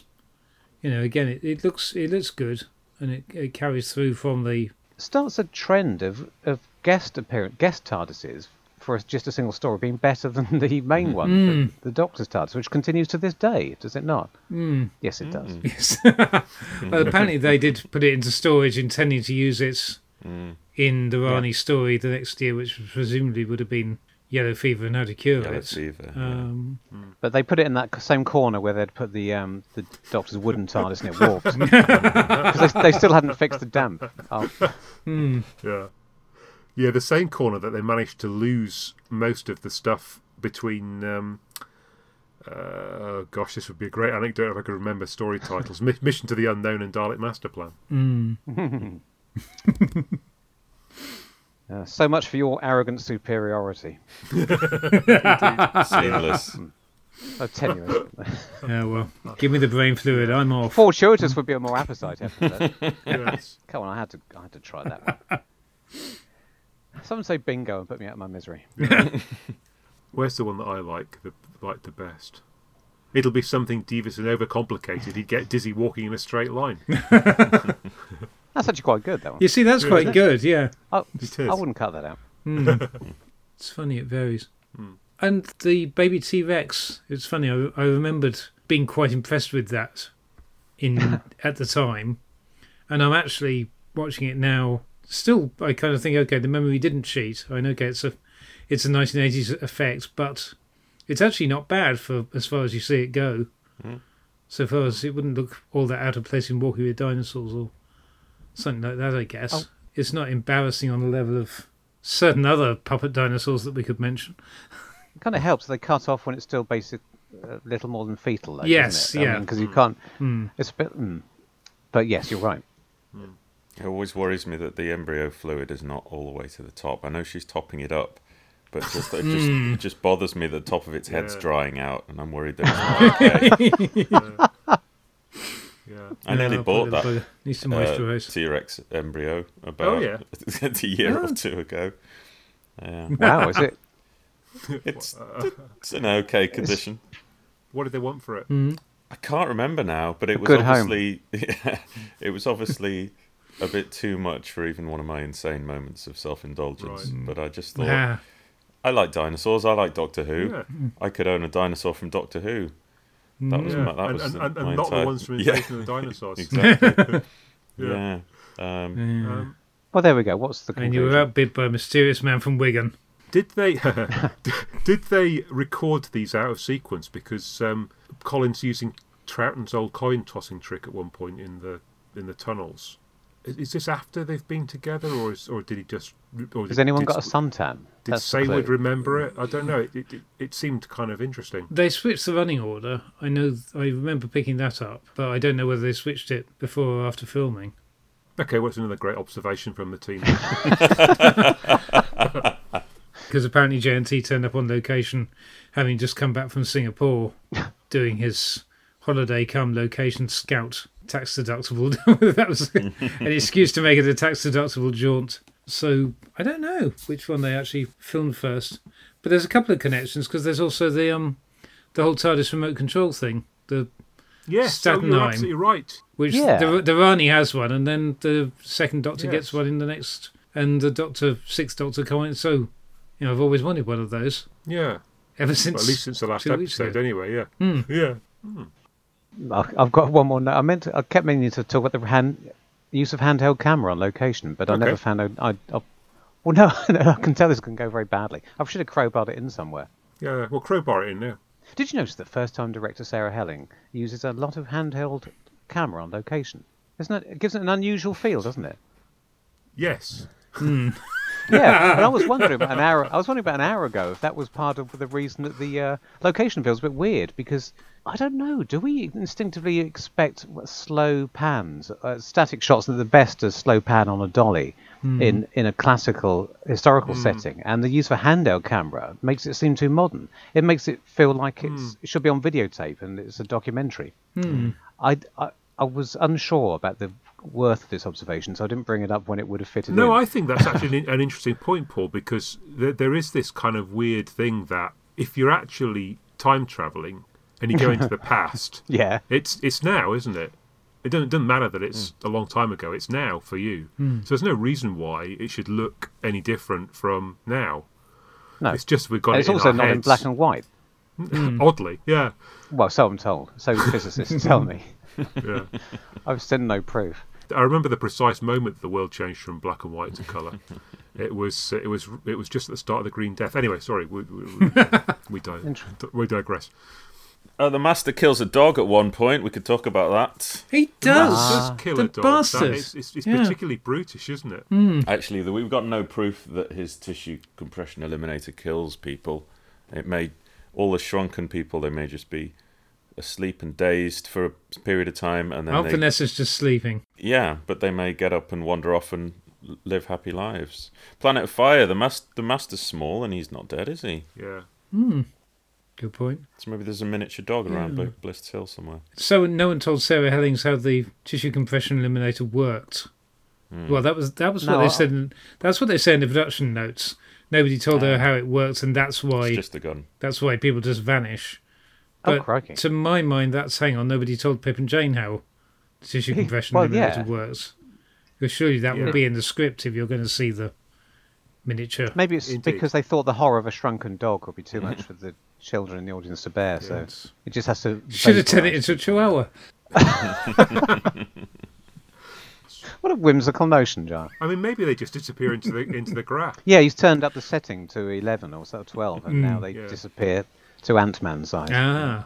you know, again, it, it looks it looks good, and it, it carries through from the starts a trend of, of guest appearance, guest TARDISes for just a single story being better than the main one, Mm. the, the Doctor's TARDIS, which continues to this day, does it not? Mm. Yes, it does. Yes. well, apparently they did put it into storage, intending to use it Mm. in the Rani story the next year, which presumably would have been Yellow Fever and How to Cure Yellow It. Fever. yeah. Um, But they put it in that same corner where they'd put the um, the Doctor's wooden TARDIS and it warped. Because they, they still hadn't fixed the damp. Oh, hmm. Yeah. Yeah, the same corner that they managed to lose most of the stuff between. Um, uh, gosh, this would be a great anecdote if I could remember story titles. Mission to the Unknown and Dalek Master Plan. Mm. Uh, so much for your arrogant superiority. Seamless. Oh, tenuous. Yeah, well, give me the brain fluid. I'm off. Fortuitous would be a more appetite epithet. Yes. Come on, I had to, I had to try that one. Someone say bingo and put me out of my misery. Where's the one that I like the like the best? It'll be something devious and overcomplicated. He'd get dizzy walking in a straight line. That's actually quite good, that one. You see, that's quite good. Yeah, Oh, I wouldn't cut that out. Hmm. it's funny. It varies. And the baby T Rex. It's funny. I, I remembered being quite impressed with that in at the time, and I'm actually watching it now. Still, I kind of think, okay, the memory didn't cheat. I know, okay, it's a it's a 1980s effect, but it's actually not bad for as far as you see it go. So far as it wouldn't look all that out of place in Walking with Dinosaurs or something like that. I guess Oh. it's not embarrassing on the level of certain other puppet dinosaurs that we could mention. It kind of helps. They cut off when it's still basic, a little more than fetal. Though, Yes, doesn't it? yeah. Because you can't. Hmm. It's a bit. Mm. But yes, you're right. It always worries me that the embryo fluid is not all the way to the top. I know she's topping it up, but just it just it just bothers me that the top of its head's Yeah. drying out, and I'm worried that it's not okay. Yeah. I nearly I'll bought put it- that Needs to uh, moisturise. T Rex embryo about yeah. a year or two ago. Yeah, Wow, is it? it's it's in okay condition. What did they want for it? Mm. I can't remember now, but it was good home. obviously it was obviously a bit too much for even one of my insane moments of self-indulgence. Right. But I just thought I like dinosaurs. I like Doctor Who. Yeah. I could own a dinosaur from Doctor Who. That was Yeah. my, that and, was and, the- and, and not entire- the ones from Yeah, Invasion of the Dinosaurs. exactly. Yeah. yeah. Um. Um, Well, there we go. What's the and you were conclusion? outbid by a mysterious man from Wigan. Did they did they record these out of sequence? Because um, Colin's using Troughton's old coin tossing trick at one point in the in the tunnels. Is, is this after they've been together, or is, or did he just? Or Has did, anyone did, got a suntan? Did That's the Saward remember it? I don't know. It, it, it, it seemed kind of interesting. They switched the running order. I know. I remember picking that up, but I don't know whether they switched it before or after filming. Okay, what's another great observation from the team? Because apparently JNT turned up on location, having just come back from Singapore, doing his holiday come location scout tax deductible. that was an excuse to make it a tax deductible jaunt So I don't know which one they actually filmed first. But there's a couple of connections because there's also the um the whole TARDIS remote control thing. The Yes, oh, Staten you're absolutely right. which Yeah. the the Rani has one, and then the second Doctor Yes. gets one in the next, and the Doctor Sixth Doctor coming. So, you know, I've always wanted one of those Yeah, ever since. well, at least since the last two weeks episode, ago. anyway. Yeah, Hmm. yeah. I- I've got one more. note. I meant to, I kept meaning to talk about the hand use of handheld camera on location, but I Okay. never found out. I, I, well, no, I can tell this can go very badly. I should have crowbarred it in somewhere. Yeah, well, crowbar it in there. Did you notice that first-time director Sarah Helling uses a lot of handheld camera on location? Isn't it? It gives it an unusual feel, doesn't it? Yes. Hmm. Yeah, and I was wondering about an hour. I was wondering about an hour ago if that was part of the reason that the uh, location feels a bit weird because I don't know. Do we instinctively expect slow pans, uh, static shots? That the best are slow pan on a dolly in in a classical historical setting, and the use of a handheld camera makes it seem too modern. It makes it feel like it's it should be on videotape and it's a documentary. I, I I was unsure about the worth of this observation, so I didn't bring it up when it would have fitted No, in. I think that's actually an, an interesting point, Paul, because there, there is this kind of weird thing that if you're actually time traveling and you go into the past, Yeah. it's it's now, isn't it? It doesn't, doesn't matter that it's Hmm. a long time ago. It's now for you. So there's no reason why it should look any different from now. No. It's just we've got And it it's also our not in black and white. Oddly, yeah, Well, so I'm told. So the physicists tell me. yeah. I've seen no proof. I remember the precise moment the world changed from black and white to colour. it was uh, it was it was just at the start of the Green Death. Anyway, sorry, we we, we, we, di- we digress. Oh, the master kills a dog at one point. We could talk about that. He does. Does kill the a dog. Bastard. is, it's it's Yeah. particularly brutish, isn't it? Hmm. Actually, the, we've got no proof that his tissue compression eliminator kills people. It may all the shrunken people. They may just be asleep and dazed for a period of time, and then Aunt they, Vanessa's just sleeping. yeah, but they may get up and wander off and live happy lives. Planet of Fire. The mas- the master's small, and he's not dead, is he? Yeah. Hmm. Good point. So maybe there's a miniature dog around hmm. Bl- Blists Hill somewhere. So no one told Sarah Hellings how the tissue compression eliminator worked. Hmm. Well, that was that was what they I- said. In, that's what they say in the production notes. Nobody told her ah. how it works, and that's why It's just a gun. that's why people just vanish. Oh, But crikey. to my mind, that's hang on. Nobody told Pip and Jane how the tissue compression Well, eliminator yeah. works. Because surely that Yeah. would be in the script if you're going to see the miniature. Maybe it's Indeed. because they thought the horror of a shrunken dog would be too much for the children in the audience to bear, so Yes. it just has to. Should have turned it into a chihuahua. What a whimsical notion, John. I mean, maybe they just disappear into the into the graph. Yeah, he's turned up the setting to 11 or so 12, and now hmm. they Yeah. disappear to Ant Man size. Ah,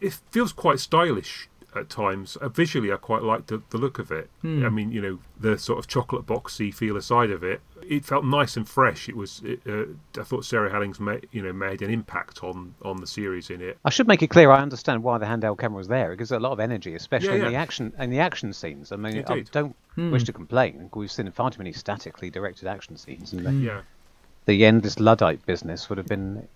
It feels quite stylish at times. Uh, visually, I quite like the, the look of it. I mean, you know, the sort of chocolate boxy feel aside of it. It felt nice and fresh. It was. It, uh, I thought Sarah Hellings made you know made an impact on on the series in it. I should make it clear I understand why the handheld camera was there. It gives it a lot of energy, especially Yeah, in the action in the action scenes. I mean, I don't wish to complain. We've seen far too many statically directed action scenes, and the, Yeah. the endless luddite business would have been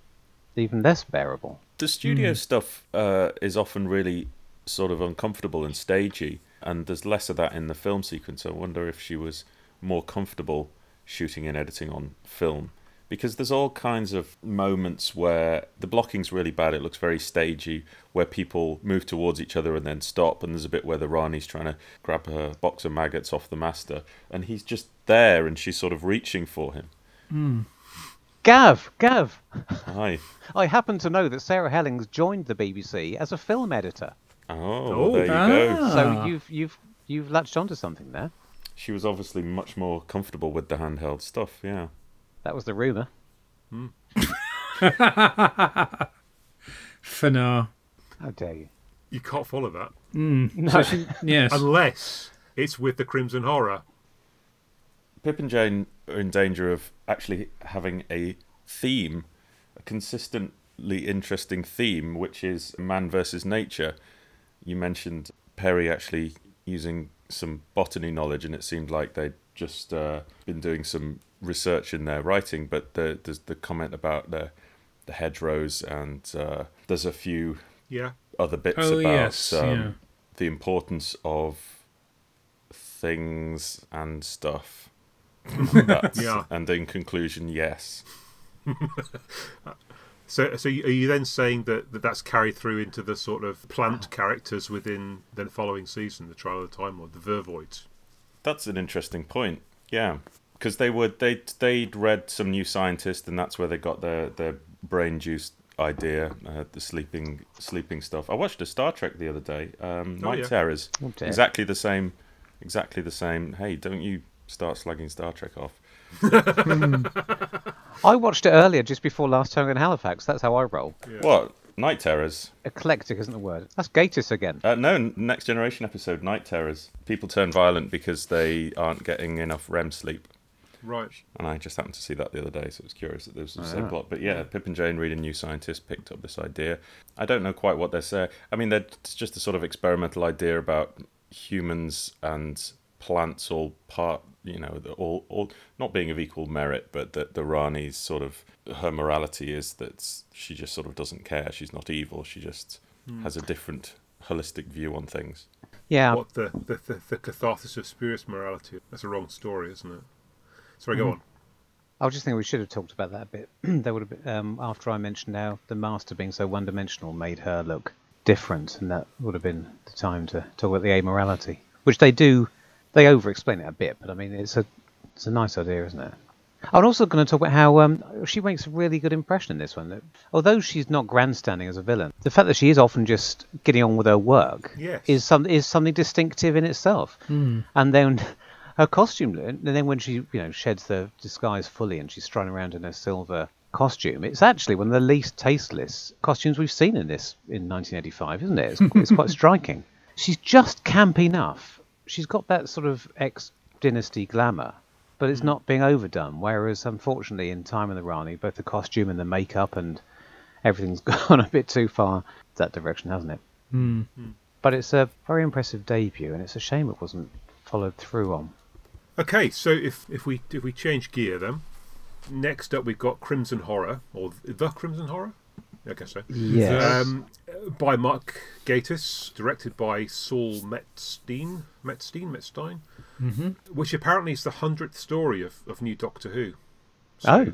even less bearable. The studio stuff uh, is often really sort of uncomfortable and stagey, and there's less of that in the film sequence. I wonder if she was more comfortable shooting and editing on film. Because there's all kinds of moments where the blocking's really bad, it looks very stagey, where people move towards each other and then stop, and there's a bit where the Rani's trying to grab her box of maggots off the master, and he's just there and she's sort of reaching for him. Gav, Gav, Hi. I happen to know that Sarah Hellings joined the BBC as a film editor. Oh, Oh. there you go. Ah. So you've you've you've latched onto something there. She was obviously much more comfortable with the handheld stuff, yeah. That was the rumor. Fanar. How dare you? You can't follow that No. Yes. unless it's with the Crimson Horror. Pip and Jane are in danger of actually having a theme, a consistently interesting theme, which is man versus nature. You mentioned Perry actually using some botany knowledge, and it seemed like they'd just uh, been doing some research in their writing. But the, there's the comment about the the hedgerows, and uh, there's a few Yeah. other bits Oh, about yes, um, yeah. the importance of things and stuff. That's- Yeah. And in conclusion, yes. So, so are you then saying that, that that's carried through into the sort of plant characters within the following season, the Trial of the Time Lord, the Vervoids? That's an interesting point. Yeah, because they would they they'd read some new scientist, and that's where they got their their brain juice idea, uh, the sleeping sleeping stuff. I watched a Star Trek the other day, um, Oh, Night yeah. Terrors. Oh, exactly the same, exactly the same. Hey, don't you start slugging Star Trek off? I watched it earlier, just before Last Tango in Halifax. That's how I roll. What Night Terrors? Eclectic isn't the word. That's Gatiss again. Uh, no, Next Generation episode, Night Terrors. People turn violent because they aren't getting enough REM sleep. Right. And I just happened to see that the other day, so it was curious that there was the Ah. same plot. But yeah, Pip and Jane reading New Scientist picked up this idea. I don't know quite what they're saying. I mean, they're- it's just a sort of experimental idea about humans and plants all part, you know, the- all, all not being of equal merit, but that the Rani's sort of her morality is that she just sort of doesn't care. She's not evil. She just has a different holistic view on things. Yeah, What the, the, the, the catharsis of spurious morality? That's a wrong story, isn't it? Sorry, go on. I was just thinking we should have talked about that a bit. there would have been um, after I mentioned how the master being so one-dimensional made her look different, and that would have been the time to talk about the amorality, which they do. They over-explain it a bit, but I mean it's a it's a nice idea, isn't it? I'm also going to talk about how um, she makes a really good impression in this one. That although she's not grandstanding as a villain, the fact that she is often just getting on with her work Yes. is some is something distinctive in itself. And then her costume, and then when she you know sheds the disguise fully and she's strutting around in her silver costume, it's actually one of the least tasteless costumes we've seen in this in 1985, isn't it? It's, it's quite striking. She's just camp enough. She's got that sort of ex dynasty glamour, but it's not being overdone. Whereas, unfortunately, in Time and the Rani, both the costume and the makeup and everything's gone a bit too far that direction, hasn't it? Hmm. But it's a very impressive debut, and it's a shame it wasn't followed through on. Okay, so if, if we if we change gear then, next up we've got Crimson Horror, or the Crimson Horror? I guess so. Yes. Um, by Mark Gatiss, directed by Saul Metzstein, Metzstein, Metzstein, Mm-hmm. which apparently is the hundredth story of, of New Doctor Who. Oh,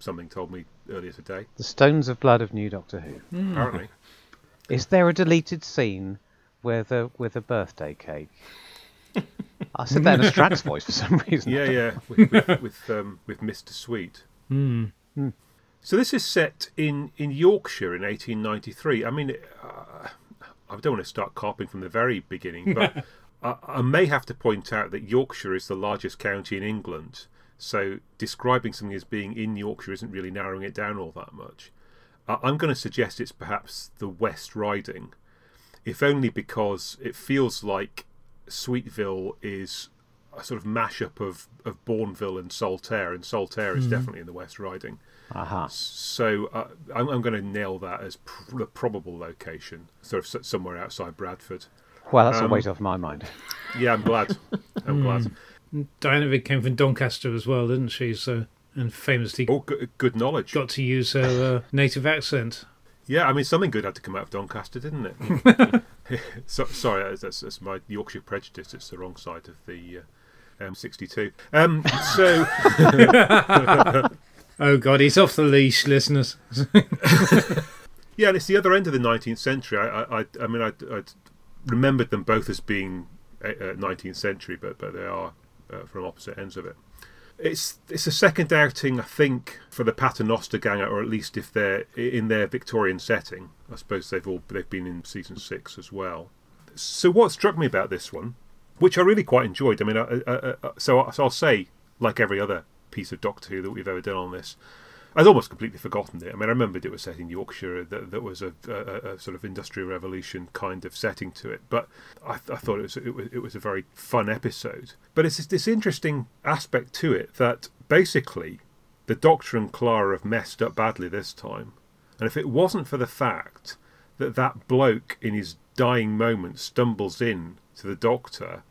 something told me earlier today. the Stones of Blood of New Doctor Who. Apparently, Is there a deleted scene with a with a birthday cake? I said that in a Strax voice for some reason. yeah, yeah, with with, with, um, with Mister Sweet. Hmm. So this is set in, in Yorkshire in 1893. I mean, uh, I don't want to start carping from the very beginning, but I, I may have to point out that Yorkshire is the largest county in England. So describing something as being in Yorkshire isn't really narrowing it down all that much. I'm going to suggest it's perhaps the West Riding, if only because it feels like Sweetville is a sort of mashup of, of Bournville and Saltaire, and Saltaire is definitely in the West Riding. Aha. So uh, I'm, I'm going to nail that as pr- the probable location, sort of s- somewhere outside Bradford. Well, that's Um, a weight off my mind. Yeah, I'm glad. I'm glad. Diana Rigg came from Doncaster as well, didn't she? So and famously Oh, good, good knowledge. got to use her uh, native accent. Yeah, I mean something good had to come out of Doncaster, didn't it? so, sorry, that's, that's my Yorkshire prejudice. It's the wrong side of the uh, M62. Um, so Oh God, he's off the leash, listeners. Yeah, and it's the other end of the 19th century. I, I, I, mean, I, I remembered them both as being uh, uh, 19th century, but but they are uh, from opposite ends of it. It's it's a second outing, I think, for the Paternoster gang, or at least if they're in their Victorian setting. I suppose they've all they've been in season six as well. So what struck me about this one, which I really quite enjoyed. I mean, I, I, I, so so I'll say, like every other piece of Doctor Who that we've ever done on this, I'd almost completely forgotten it. I mean, I remembered it was set in Yorkshire, that, that was a, a, a sort of industrial revolution kind of setting to it. But I, I thought it was, it was it was a very fun episode. But it's this interesting aspect to it that basically the Doctor and Clara have messed up badly this time. And if it wasn't for the fact that that bloke in his dying moment stumbles in to the Doctor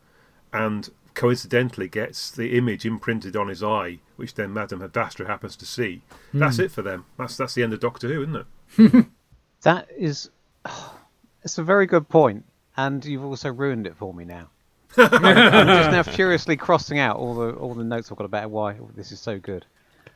and coincidentally gets the image imprinted on his eye, which then Madame Vastra happens to see. Hmm. That's it for them. That's that's the end of Doctor Who, isn't it? That is, it's a very good point, and you've also ruined it for me now. I'm just now furiously crossing out all the all the notes I've got about why this is so good.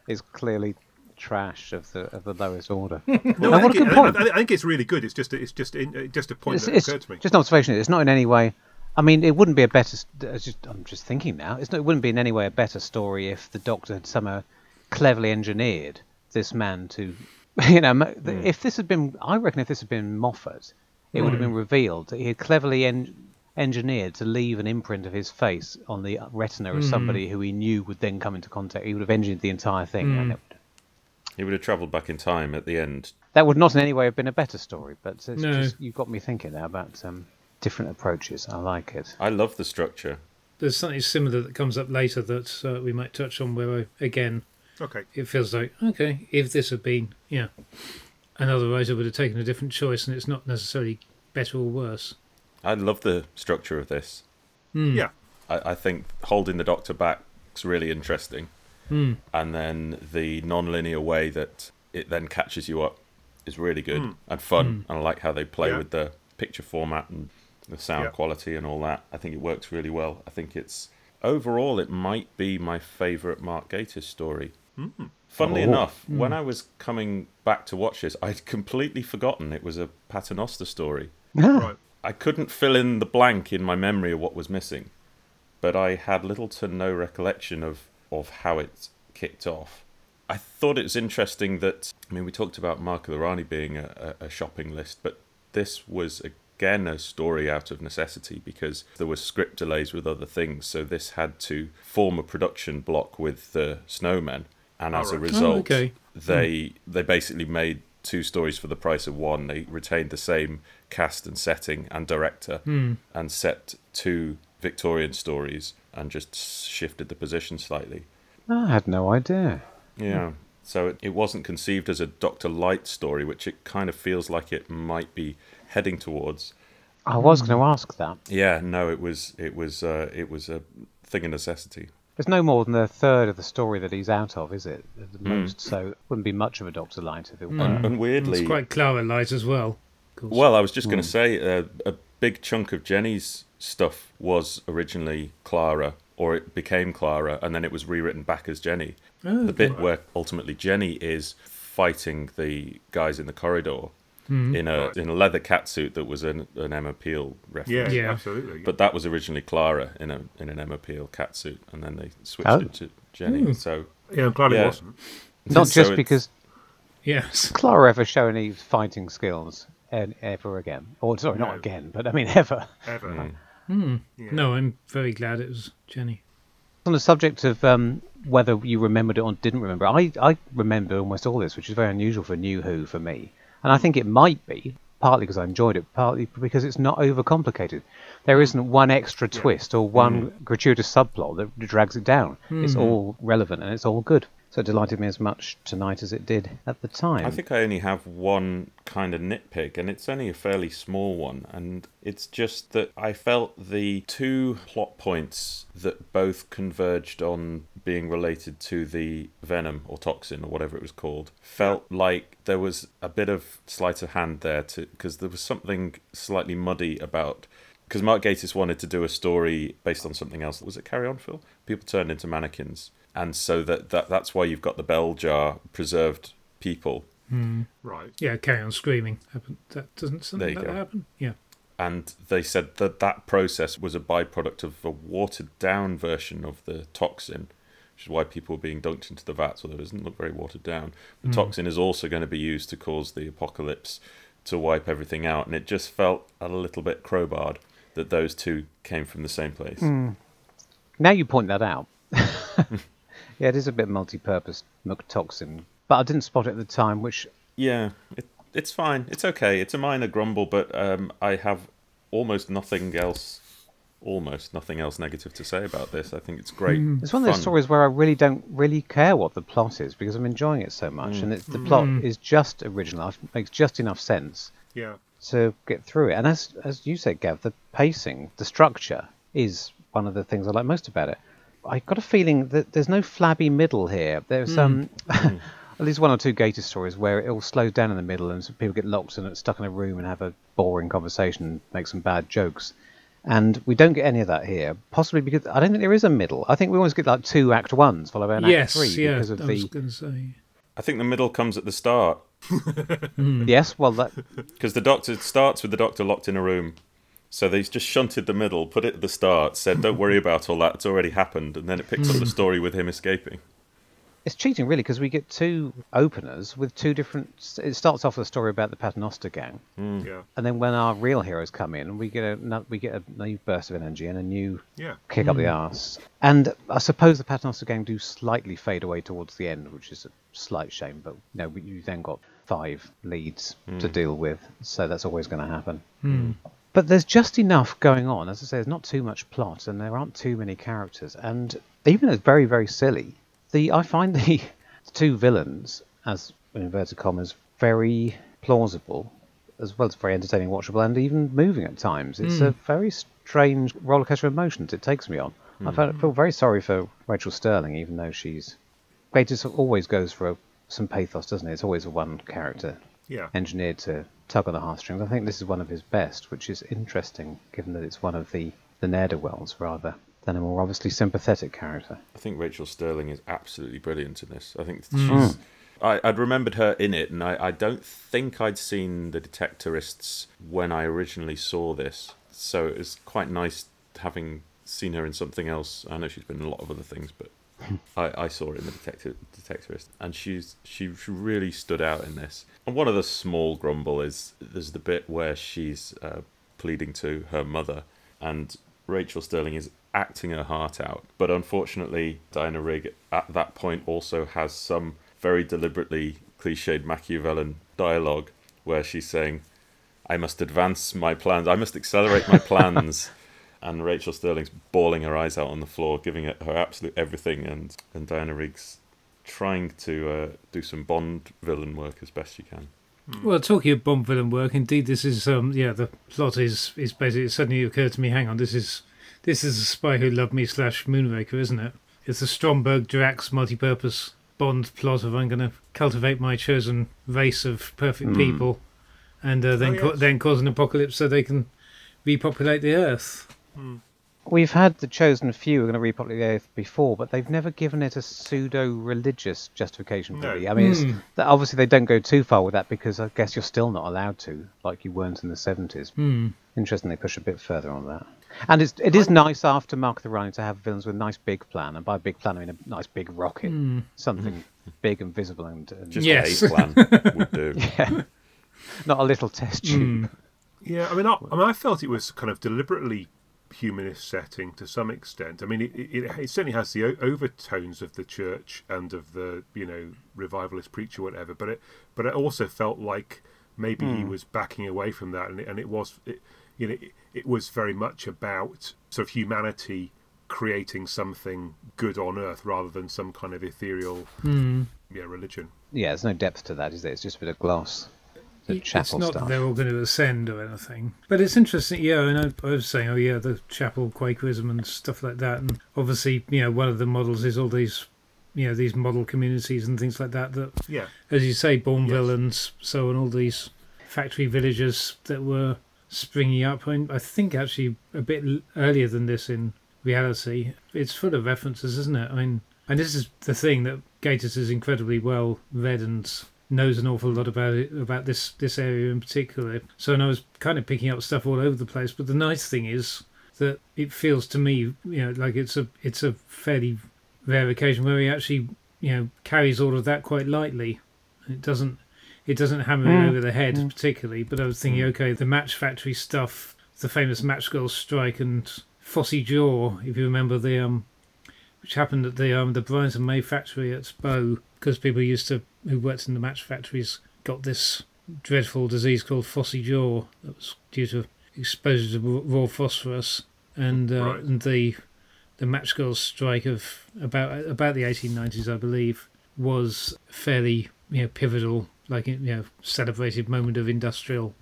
It's clearly trash of the of the lowest order. No, I, think it-. I, I think it's really good. It's just it's just in, just a point It's, that occurred to me. just an observation. It's not in any way. I mean, it wouldn't be a better. just, I'm just thinking now. It's not, it wouldn't be in any way a better story if the Doctor had somehow cleverly engineered this man to, you know, mo- th- Hmm. if this had been, I reckon, if this had been Moffat, it would have been revealed that he had cleverly en- engineered to leave an imprint of his face on the retina of somebody who he knew would then come into contact. He would have engineered the entire thing, and it, He would have travelled back in time at the end. that would not in any way have been a better story. But it's No. just, you've got me thinking now about um, different approaches. I like it. I love the structure. There's something similar that comes up later that uh, we might touch on where, I, again, Okay. it feels like, okay, if this had been, yeah, another writer would have taken a different choice and it's not necessarily better or worse. I love the structure of this. Yeah. I, I think holding the Doctor back is really interesting. Hmm. And then the non-linear way that it then catches you up is really good and fun. And I like how they play Yeah. with the picture format and the sound Yeah. quality and all that. I think it works really well. I think it's overall it might be my favourite Mark Gatiss story. Hmm. Funnily Oh. enough, hmm. when I was coming back to watch this, I'd completely forgotten it was a Paternoster story. Right. I couldn't fill in the blank in my memory of what was missing, but I had little to no recollection of, of how it kicked off. I thought it was interesting that, I mean, we talked about Mark of the Rani being a, a, a shopping list, but this was again a story out of necessity because there were script delays with other things, so this had to form a production block with the Snowmen, and as a Alright. Oh, result, okay. they hmm. they basically made two stories for the price of one. They retained the same cast and setting and director, hmm. and set two Victorian stories and just shifted the position slightly. I had no idea. Yeah. So it, it wasn't conceived as a Doctor Light story, which it kind of feels like it might be heading towards. I was going to ask that. Yeah, no, it was it was uh, it was a thing of necessity. It's no more than a third of the story that he's out of, is it? At the most, so it wouldn't be much of a Doctor Light if it were. And, and weirdly, It's quite Clara light as well. Well, I was just going to say uh, a big chunk of Jenny's stuff was originally Clara, or it became Clara, and then it was rewritten back as Jenny. Oh, the bit where ultimately Jenny is fighting the guys in the corridor in a in a leather catsuit that was an, an Emma Peel reference. Yeah, Yeah. absolutely. But that was originally Clara in a in an Emma Peel catsuit, and then they switched Oh. it to Jenny. So yeah, I'm glad yeah. it wasn't. Not so just because yes. Clara ever show any fighting skills e- ever again. Or, sorry, No. not again, but I mean ever. Ever. Hmm. Yeah. No, I'm very glad it was Jenny. On the subject of um, whether you remembered it or didn't remember, I, I remember almost all this, which is very unusual for New Who for me. And I think it might be, partly because I enjoyed it, partly because it's not overcomplicated. There hmm. isn't one extra twist or one hmm. gratuitous subplot that drags it down. It's hmm. all relevant and it's all good. So it delighted me as much tonight as it did at the time. I think I only have one kind of nitpick, and it's only a fairly small one. And it's just that I felt the two plot points that both converged on being related to the venom or toxin or whatever it was called felt like there was a bit of sleight of hand there, to because there was something slightly muddy about. Because Mark Gatiss wanted to do a story based on something else. Was it Carry On, Phil? People turned into mannequins. And so that, that that's why you've got the bell jar preserved people hmm. Right. Yeah, carry on screaming. Happen- That doesn't There something you like that go. happen? Yeah. and they said that that process was a byproduct of a watered down version of the toxin which is why people were being dunked into the vats although it doesn't look very watered down. The toxin is also going to be used to cause the apocalypse to wipe everything out and it just felt a little bit crowbarred that those two came from the same place. Now you point that out. yeah, it is a bit multi-purpose toxin, but I didn't spot it at the time, which yeah it, it's fine. It's okay. It's a minor grumble but um, i have almost nothing else almost nothing else negative to say about this i think it's great mm. it's one of those fun. stories where I really don't really care what the plot is because I'm enjoying it so much, mm. and it's, the plot mm. is just original, it makes just enough sense Yeah. to get through it. And as as you said, Gav, the pacing, the structure is one of the things I like most about it. I got a feeling that there's no flabby middle here. There's um, at least one or two Gator stories where it all slows down in the middle and some people get locked and stuck in a room and have a boring conversation and make some bad jokes. And we don't get any of that here, possibly because I don't think there is a middle. I think we always get like two act ones followed by an yes, act three yeah. because of I was going to say. I think the middle comes at the start hmm. yes. Well, that because the doctor starts with the doctor locked in a room. So they just shunted the middle, put it at the start, said, "Don't worry about all that; it's already happened," and then it picks up the hmm. story with him escaping. It's cheating really because we get two openers with two different. It starts off with a story about the Paternoster gang, mm. Yeah. and then when our real heroes come in, we get a we get a new burst of energy and a new Yeah. kick up the mm. arse. And I suppose the Paternoster gang do slightly fade away towards the end, which is a slight shame. But you know, you then got five leads to mm. deal with, so that's always going to happen. Hmm. But there's just enough going on. As I say, there's not too much plot, and there aren't too many characters. And even though it's very, very silly, the I find the two villains, as in inverted commas, very plausible, as well as very entertaining, watchable, and even moving at times. It's a hmm. very strange rollercoaster of emotions it takes me on. I hmm. felt, feel very sorry for Rachel Stirling, even though she's. Gatiss always goes for a, some pathos, doesn't it? It's always a one character Yeah. engineered to tug on the heartstrings. I think this is one of his best, which is interesting given that it's one of the, the ne'er-do-wells rather than a more obviously sympathetic character. I think Rachel Stirling is absolutely brilliant in this. I think she's. I, I'd remembered her in it, and I, I don't think I'd seen the Detectorists when I originally saw this. So it was quite nice having seen her in something else. I know she's been in a lot of other things, but I, I saw her in the Detector, Detectorist, and she's she really stood out in this. And one of the small grumble is there's the bit where she's uh, pleading to her mother, and Rachel Stirling is acting her heart out. But unfortunately, Diana Rigg at that point also has some very deliberately cliched Machiavellian dialogue where she's saying, I must advance my plans, I must accelerate my plans. and Rachel Stirling's bawling her eyes out on the floor, giving it her absolute everything, and, and Diana Rigg's trying to uh, do some Bond villain work as best she can. Well, talking of Bond villain work, indeed, this is um, yeah, the plot is is basically. It suddenly occurred to me. Hang on, this is this is a Spy Who Loved Me slash Moonraker, isn't it? It's a Stromberg Drax multi-purpose Bond plot of I'm going to cultivate my chosen race of perfect people, and uh, then Oh, ca- then cause an apocalypse so they can repopulate the Earth. We've had the chosen few who are going to repopulate the earth before, but they've never given it a pseudo-religious justification. No. Really, I mean, it's, hmm. obviously they don't go too far with that because I guess you're still not allowed to, like you weren't in the 70s. Hmm. Interesting, they push a bit further on that. And it's, it is nice after Mark the Rani to have villains with a nice big plan, and by big plan I mean a nice big rocket, hmm. something big and visible, and, and Just Yes. a plan would do. Yeah. not a little test hmm. tube. Yeah, I mean, I, I mean, I felt it was kind of deliberately humanist setting to some extent. I mean, it, it, it certainly has the o- overtones of the church and of the you know revivalist preacher, whatever. But it, but it also felt like maybe he hmm. was backing away from that, and it, and it was, it, you know, it, it was very much about sort of humanity creating something good on earth rather than some kind of ethereal hmm. yeah religion. Yeah, there's no depth to that, is there? It's just a bit of gloss. The it's chapel not stuff. that they're all going to ascend or anything, but it's interesting. Yeah, and I, I was saying, oh yeah, the chapel Quakerism and stuff like that, and obviously, you know, one of the models is all these, you know, these model communities and things like that. That, Yeah, as you say, Bournville Yes. and so on, all these factory villages that were springing up. I, I think actually a bit earlier than this in reality. It's full of references, isn't it? I mean, and this is the thing that Gatiss is incredibly well read and knows an awful lot about it about this this area in particular. So and I was kind of picking up stuff all over the place. But the nice thing is that it feels to me, you know, like it's a it's a fairly rare occasion where he actually, you know, carries all of that quite lightly. It doesn't it doesn't hammer it over the head particularly. But I was thinking, okay, the Match Factory stuff, the famous Match Girls strike, and Phossy Jaw, if you remember the um, which happened at the um the Bryant and May factory at Bow, because people used to who worked in the match factories got this dreadful disease called Phossy Jaw that was due to exposure to raw phosphorus, and uh, Right. and the the match girls strike of about about the 1890s, I believe, was fairly you know pivotal, like you know celebrated moment of industrial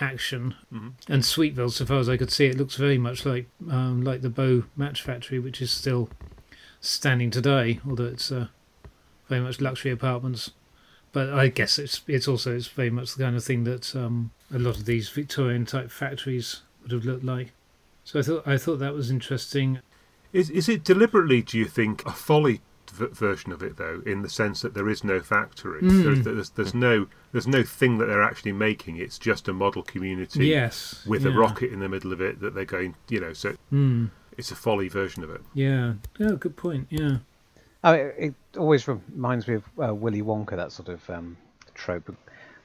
action. And Sweetville, so far as I could see, it looks very much like um, like the Bow Match Factory, which is still standing today, although it's uh, very much luxury apartments. But I guess it's it's also it's very much the kind of thing that um, a lot of these Victorian type factories would have looked like. So I thought I thought that was interesting. Is is it deliberately? Do you think a folly v- version of it though, in the sense that there is no factory, Mm. there's, there's, there's no there's no thing that they're actually making. It's just a model community Yes, with yeah. a rocket in the middle of it that they're going. You know, so Mm, it's a folly version of it. yeah. Yeah. Good point. Yeah. Oh, it, it always reminds me of uh, Willy Wonka, that sort of um, trope.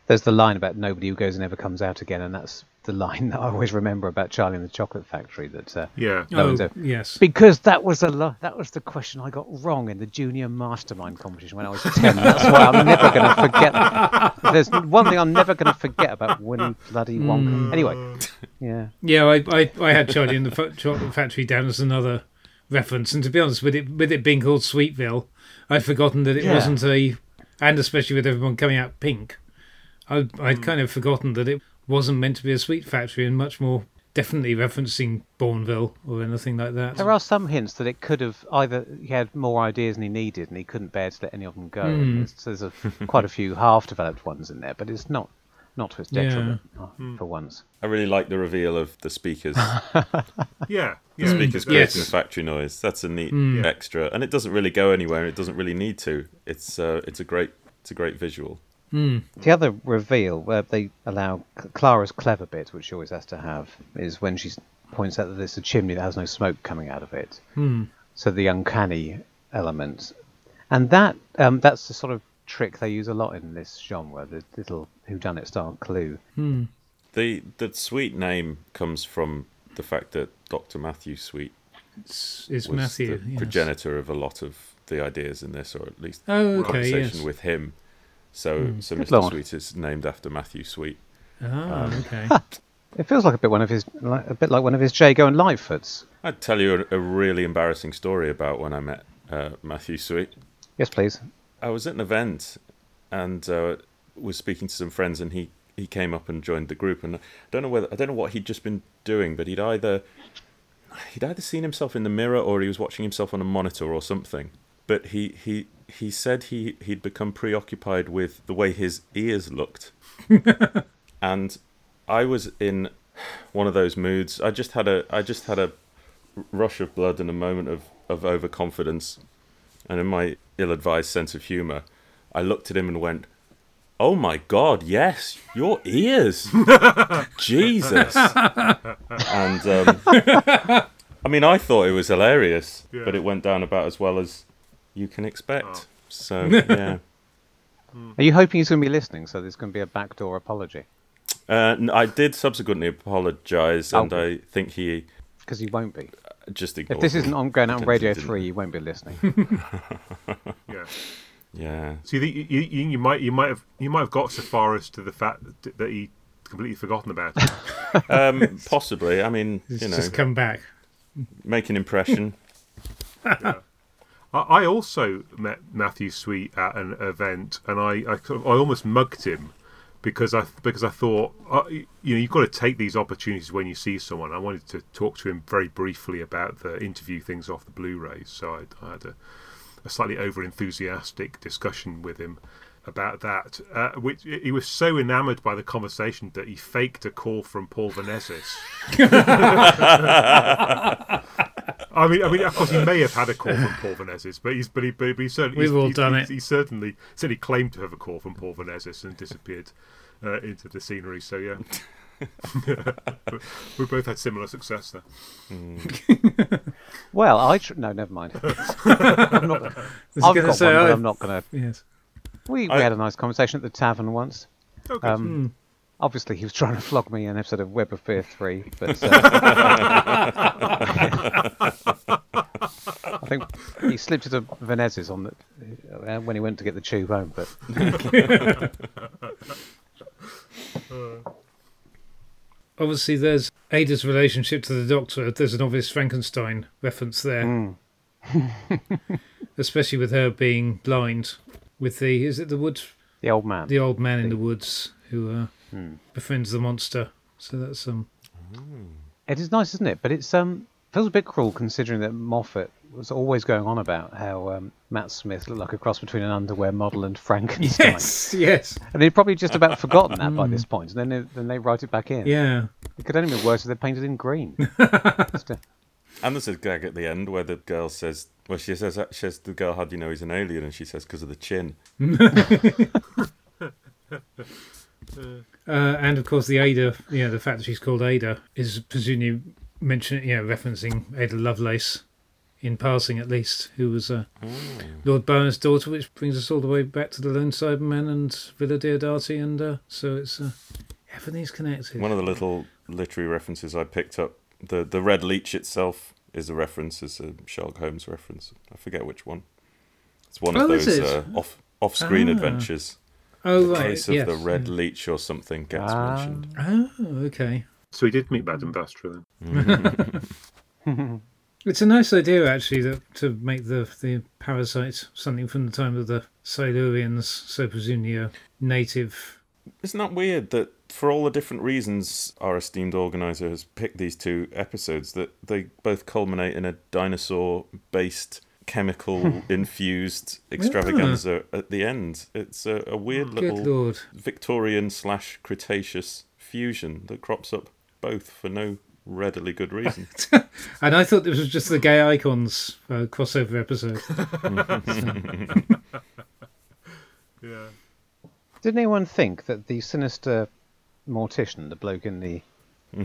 There's the line about nobody who goes and never comes out again, and that's the line that I always remember about Charlie and the Chocolate Factory. That uh, Yeah. No, oh, it's a- yes. because that was the lo- that was the question I got wrong in the junior mastermind competition when I was ten. That's why I'm never going to forget. There's one thing I'm never going to forget about Willy bloody Wonka. Anyway, yeah. Yeah, I, I, I had Charlie in the Fa- Chocolate Factory down as another reference, and to be honest, with it with it being called Sweetville, I'd forgotten that it Yeah. wasn't a, and especially with everyone coming out pink, I, I'd Hmm. kind of forgotten that it wasn't meant to be a sweet factory, and much more definitely referencing Bournville or anything like that. There are some hints that it could have either he had more ideas than he needed, and he couldn't bear to let any of them go. Hmm. There's, there's a, quite a few half-developed ones in there, but it's not not to his Yeah. detriment uh, for once. I really like the reveal of the speakers. Yeah. Yeah. speakers Yes. creating the factory noise. That's a neat Mm. extra, and it doesn't really go anywhere. and It doesn't really need to. It's uh, it's a great it's a great visual. Mm. The other reveal where they allow Clara's clever bit, which she always has to have, is when she points out that there's a chimney that has no smoke coming out of it. Hmm. So the uncanny element, and that um, that's the sort of trick they use a lot in this genre. The little whodunit style clue. Hmm. The the sweet name comes from the fact that Dr. Matthew Sweet It's, it's was Matthew. the yes. progenitor of a lot of the ideas in this, or at least Oh, okay. conversation Yes. with him. So, Hmm. so Good Mr. lord. Sweet is named after Matthew Sweet. Ah, Um, okay. It feels like a bit one of his, like, a bit like one of his Jago and Lightfoots. I'd tell you a, a really embarrassing story about when I met uh, Matthew Sweet. Yes, please. I was at an event and uh, was speaking to some friends, and he, he came up and joined the group. And I don't know whether I don't know what he'd just been doing, but he'd either he'd either seen himself in the mirror or he was watching himself on a monitor or something. But he he, he said he he'd become preoccupied with the way his ears looked, and I was in one of those moods. I just had a I just had a rush of blood and a moment of, of overconfidence. And in my ill advised sense of humour, I looked at him and went, Oh my god, yes, your ears. Jesus. and um, I mean, I thought it was hilarious, Yeah. but it went down about as well as you can expect. Oh. So, yeah. Are you hoping he's going to be listening? So there's going to be a backdoor apology Uh, n- I did subsequently apologise, and Oh. I think he because he won't be. Just If this isn't on going out on Radio. Three, you won't be listening. Yeah. Yeah. So you, think you, you, you might you might have you might have got so far as to the fact that, that he completely forgotten about it. Um, possibly. I mean, It's you know, just come back. make an impression. I, I also met Matthew Sweet at an event, and I I, I almost mugged him because I because I thought uh, you know you've got to take these opportunities when you see someone. I wanted to talk to him very briefly about the interview things off the Blu-rays, so I, I had a, a slightly over enthusiastic discussion with him about that. Uh, which he was so enamoured by the conversation that he faked a call from Paul Vanezis. I mean, I mean, of course, he may have had a call from Paul Vanezis, but he's, but he, but he certainly, We've he's- all he's- done he's- it. He certainly, certainly claimed to have a call from Paul Vanezis and disappeared uh, into the scenery. So yeah, we both had similar success there. well, I tr- no, never mind. I'm not, I was gonna say, one, I- I'm not going to. Yes. We, we I- had a nice conversation at the tavern once. Okay. Um, Obviously, he was trying to flog me an episode of Web of Fear 3, but uh, I think he slipped into Venezis on the, uh, when he went to get the tube home. But Obviously, there's Ada's relationship to the Doctor. There's an obvious Frankenstein reference there, mm, especially with her being blind. With the is it the wood the old man. the old man in the woods who uh, Hmm. befriends the monster. So that's um It is nice, isn't it? But it's um feels a bit cruel considering that Moffat was always going on about how um, Matt Smith looked like a cross between an underwear model and Frankenstein. yes yes And they'd probably just about forgotten that by this point, and then they, then they write it back in. yeah. It could only be worse if they're painted in green. Just a- And there's a gag at the end where the girl says, well, she says, she says the girl, how do you know he's an alien? And she says, because of the chin. Uh, and of course, the Ada, you know, the fact that she's called Ada is presumably mentioning, you know, referencing Ada Lovelace in passing at least, who was uh, Lord Byron's daughter, which brings us all the way back to the Lone Cyberman and Villa Diodati, and uh, so it's uh, everything's connected. One of the little literary references I picked up, the, the red leech itself is a reference, is a Sherlock Holmes reference. I forget which one. It's one of Oh, those uh, off off screen Ah. adventures. oh, the right. case of yes, the red leech or something gets Ah. mentioned. Oh, okay. So he did meet Madame Vastra then. It's a nice idea, actually, that to make the the parasite something from the time of the Silurians, so presumably a native. Isn't that weird that for all the different reasons our esteemed organizer has picked these two episodes, that they both culminate in a dinosaur-based, chemical-infused extravaganza at the end? It's a, a weird Good little! Victorian slash Cretaceous fusion that crops up both for no readily good reason. And I thought this was just the gay icons uh, crossover episode. Yeah. Didn't anyone think that the sinister mortician, the bloke in the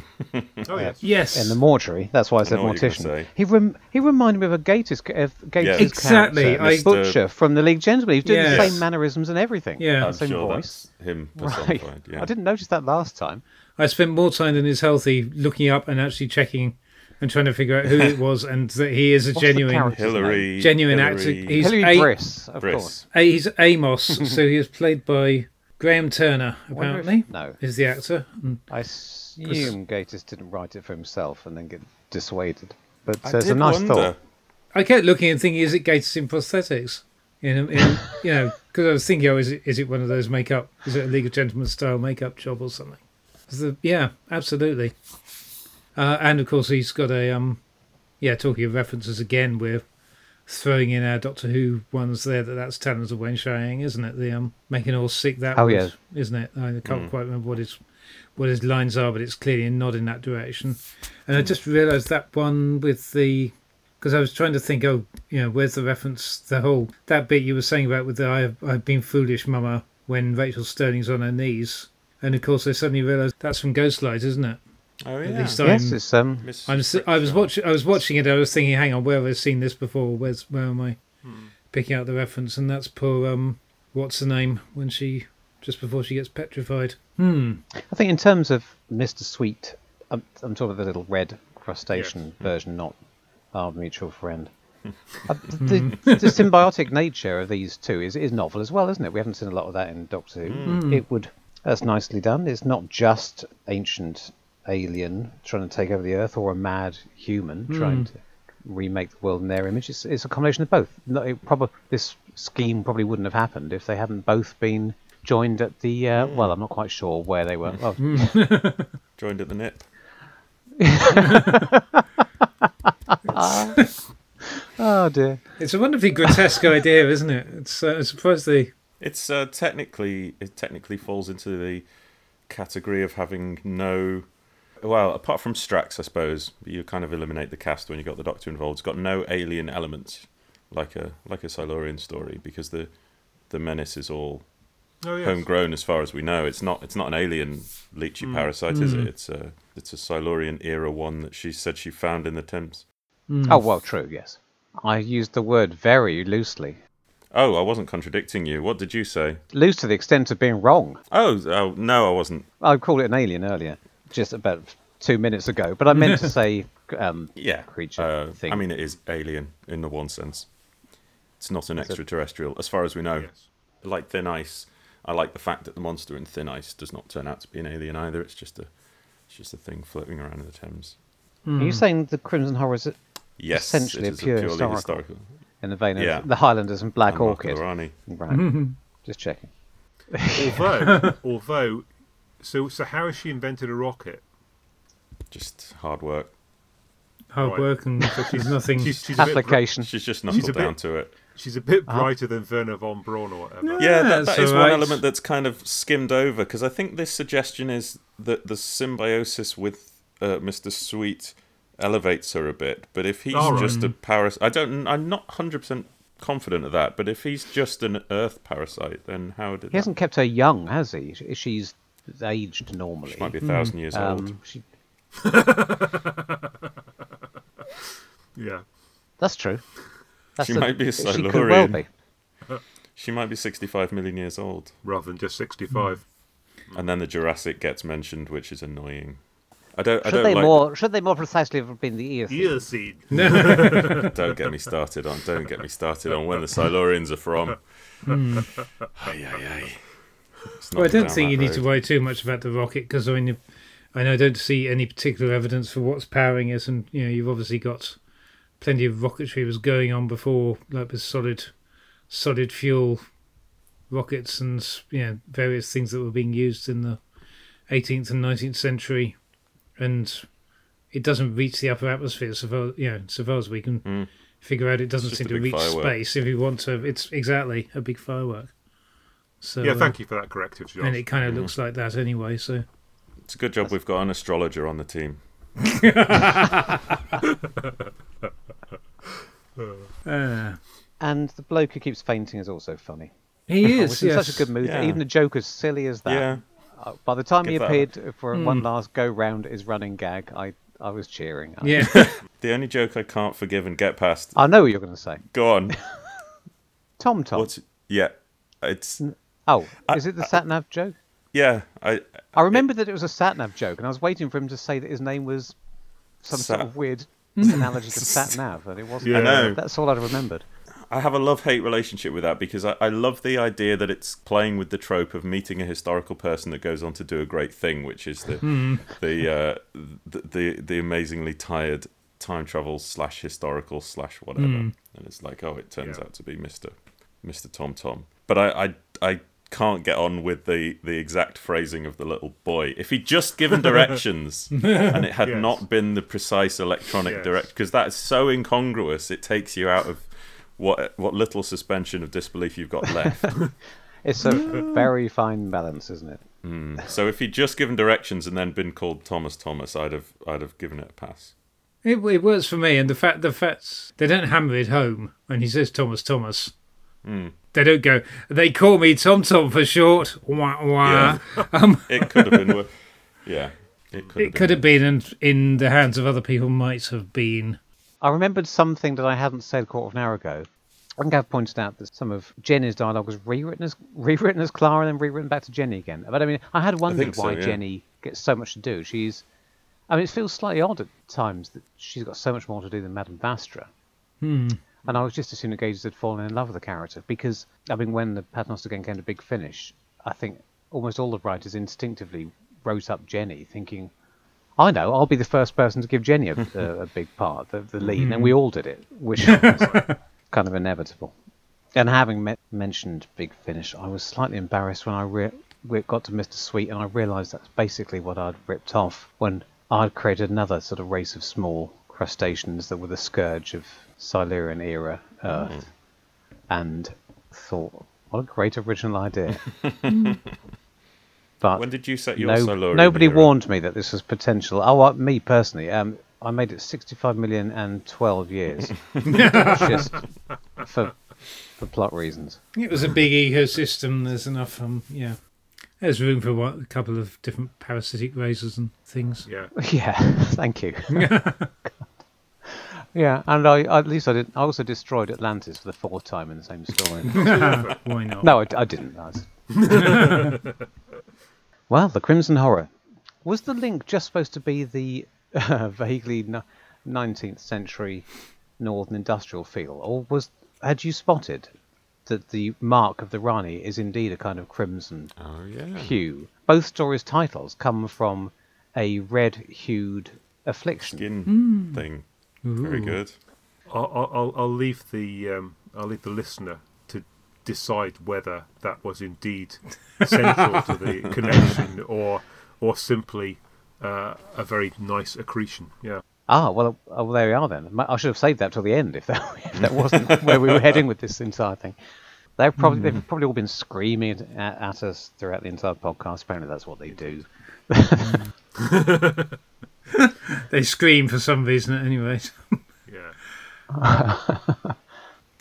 Oh uh, yes. yes, in the mortuary, that's why I said know what you're gonna mortician. He rem- he reminded me of a Gatiss of Gatiss Yeah. Exactly, character, I- Miss Butcher from the League Gentlemen. He's doing the Yes. same mannerisms and everything. Yeah. I'm same sure voice. that's him Right. Yeah. I didn't notice that last time. I spent more time than is healthy looking up and actually checking and trying to figure out who it was, and that he is a What's the genuine, character's Hillary. Genuine Hillary actor. He's Hillary a- Briss, of Briss. course. a, he's Amos, so he is played by Graham Turner. I wonder if- Apparently, No, is the actor. Mm. I assume Gatiss didn't write it for himself and then get dissuaded. But I uh, it's a nice wonder. thought. I kept looking and thinking, is it Gatiss in prosthetics? In, in you know, because I was thinking, oh, is it is it one of those makeup? Is it a League of Gentlemen style makeup job or something? Is the- yeah, absolutely. Uh, and of course, he's got a um, yeah. Talking of references again, we're throwing in our Doctor Who ones there. That that's Talons of Weng-Chiang, isn't it? The um, making all sick that. Oh, was, yeah. isn't it? I can't Mm. quite remember what his what his lines are, but it's clearly a nod in that direction. And I just realised that one with the because I was trying to think, oh, you know, where's the reference? The whole that bit you were saying about with the I've I've been foolish, Mama, when Rachel Stirling's on her knees, and of course I suddenly realised that's from Ghostlight, isn't it? Oh yeah. least Yes, I'm. it's um. I'm. si- I was watching. I was watching it. I was thinking, hang on, where have I seen this before? Where's where am I picking out the reference? And that's poor um, what's the name when she just before she gets petrified. Hmm. I think in terms of Mr. Sweet, I'm, I'm talking about the little red crustacean version, not our mutual friend. Uh, the, the symbiotic nature of these two is, is novel as well, isn't it? We haven't seen a lot of that in Doctor Who. It would that's nicely done. It's not just ancient alien trying to take over the Earth or a mad human trying to remake the world in their image. It's, it's a combination of both. No, it probably this scheme probably wouldn't have happened if they hadn't both been joined at the. Uh, well, I'm not quite sure where they were. Oh, Joined at the nip. oh dear. It's a wonderfully grotesque idea, isn't it? It's. Uh, I'm surprised they. It's uh, technically it technically falls into the category of having no. Well, apart from Strax, I suppose you kind of eliminate the cast when you got the Doctor involved. It's got no alien elements like a like a Silurian story because the the menace is all Oh yes. homegrown as far as we know. It's not it's not an alien leechy mm. parasite, is it? Mm. It's a it's a Silurian era one that she said she found in the Thames. Mm. Oh well, true. Yes, I used the word very loosely, Oh, I wasn't contradicting you. What did you say? loose to the extent of being wrong. Oh, oh no, I wasn't. I called it an alien earlier, just about two minutes ago. But I meant to say um, Yeah, creature Uh, thing. I mean, it is alien in the one sense. It's not an extraterrestrial, as far as we know. Yes. Like Thin Ice, I like the fact that the monster in Thin Ice does not turn out to be an alien either. It's just a, it's just a thing floating around in the Thames. Are you saying the Crimson Horror is Yes, Essentially it a is pure purely historical. historical. in the vein of Yeah. the Highlanders and Black And Marco Orchid? Right. Just checking. Although, although, so so how has she invented a rocket? Just hard work. Hard Right. work and she's nothing. She's, she's a bit, She's just She's down bit- to it. She's a bit brighter than Wernher von Braun or whatever. Yeah. Yeah, that, that that's is one element that's kind of skimmed over because I think this suggestion is that the symbiosis with uh, Mr. Sweet elevates her a bit. But if he's Alright. just a parasite, I don't. I'm not hundred percent confident of that. But if he's just an Earth parasite, then how did He hasn't kept her young, has he? She- She's aged normally. She might be a thousand years old. Um, she, Yeah. that's true. That's She might be a Silurian. She could well be. She might be 65 million years old. Rather than just 65. And then the Jurassic gets mentioned, which is annoying. I don't. I Should don't they like. more? Should they more precisely have been the ear? Ear seed. Don't get me started on. Don't get me started on when the Silurians are from. Ay, ay, ay. Well, I don't think you need to worry too much about the rocket because I mean, I know I don't see any particular evidence for what's powering it, and you know you've obviously got plenty of rocketry was going on before, like with solid, solid fuel rockets and you know various things that were being used in the 18th and 19th century, and it doesn't reach the upper atmosphere so far you know so far as we can Mm. figure out. It doesn't seem to reach firework. space. If you want to, it's exactly a big firework. So yeah, uh, thank you for that corrective, Josh. and it kind of looks like that anyway. So It's a good job we've got an astrologer on the team. uh, And the bloke who keeps fainting is also funny. he is was in yes. such a good mood. Yeah. Even a joke as silly as that. Yeah. uh, by the time he Give that appeared for Hmm. one last go round his running gag, I I was cheering. I, Yeah, The only joke I can't forgive and get past. I know what you're going to say. Go on. Tom Tom. What's yeah? It's Oh, is it the sat nav joke? yeah. I I remember that it was a sat nav joke, and I was waiting for him to say that his name was some sort of weird hmm. analogy to sat nav, and it wasn't. Yeah. I know. That's all I remembered. I have a love hate relationship with that because I, I love the idea that it's playing with the trope of meeting a historical person that goes on to do a great thing, which is the hmm. the, uh, the the the amazingly tired time travel slash historical slash whatever. Hmm. And it's like, oh, it turns Yeah. out to be Mister Mister Tom Tom. But I, I I can't get on with the the exact phrasing of the little boy. If he'd just given directions and it had Yes. not been the precise electronic Yes. direct, because that is so incongruous, it takes you out of what what little suspension of disbelief you've got left. It's a very fine balance, isn't it? Hmm. so if he'd just given directions and then been called Thomas Thomas, I'd have I'd have given it a pass. it, it works for me. And the fact the fact they don't hammer it home when he says Thomas Thomas. Hmm. They don't go. They call me Tom Tom for short. Wah wah. Um, It could have been worse. Yeah, it could have it could have been in, in the hands of other people. Might have been. I remembered something that I hadn't said a quarter of an hour ago. I think I've pointed out that some of Jenny's dialogue was rewritten as rewritten as Clara and then rewritten back to Jenny again. But I mean, I had wondered think so, why yeah. Jenny gets so much to do. She's, I mean, it feels slightly odd at times that she's got so much more to do than Madame Vastra. Hmm. And I was just assuming that Gage had fallen in love with the character because, I mean, when the Paternoster game came to big finish, I think almost all the writers instinctively wrote up Jenny, thinking, I know, I'll be the first person to give Jenny a, a, a big part, the, the lead, and hmm. we all did it, which was kind of inevitable. And having me- mentioned Big Finish, I was slightly embarrassed when I re- we got to Mr. Sweet, and I realised that's basically what I'd ripped off when I'd created another sort of race of small crustaceans that were the scourge of Silurian era Earth, and thought, what a great original idea. but When did you set your no, Silurian nobody era? warned me that this was potential. Oh, uh, me personally, um, I made it 65 million and 12 years, just for for plot reasons. It was a big ecosystem. There's enough. Um, yeah. There's room for one, a couple of different parasitic races and things. Yeah. Yeah, thank you. Yeah, and I at least I didn't. I also destroyed Atlantis for the fourth time in the same story. Why not? no, I, I didn't. I well, the Crimson Horror was the link just supposed to be the uh, vaguely 19th century northern industrial feel, or was had you spotted that the mark of the Rani is indeed a kind of crimson Oh yeah. hue? Both stories' titles come from a red-hued affliction. Skin thing. Very good. I'll, I'll, I'll leave the um, I'll leave the listener to decide whether that was indeed central to the connection or or simply uh, a very nice accretion. Yeah. Ah, well, oh, well, there we are then. I should have saved that till the end if that, if that wasn't where we were heading with this entire thing. They've probably they've probably all been screaming at, at us throughout the entire podcast. Apparently, that's what they do. They scream for some reason, anyway. Yeah.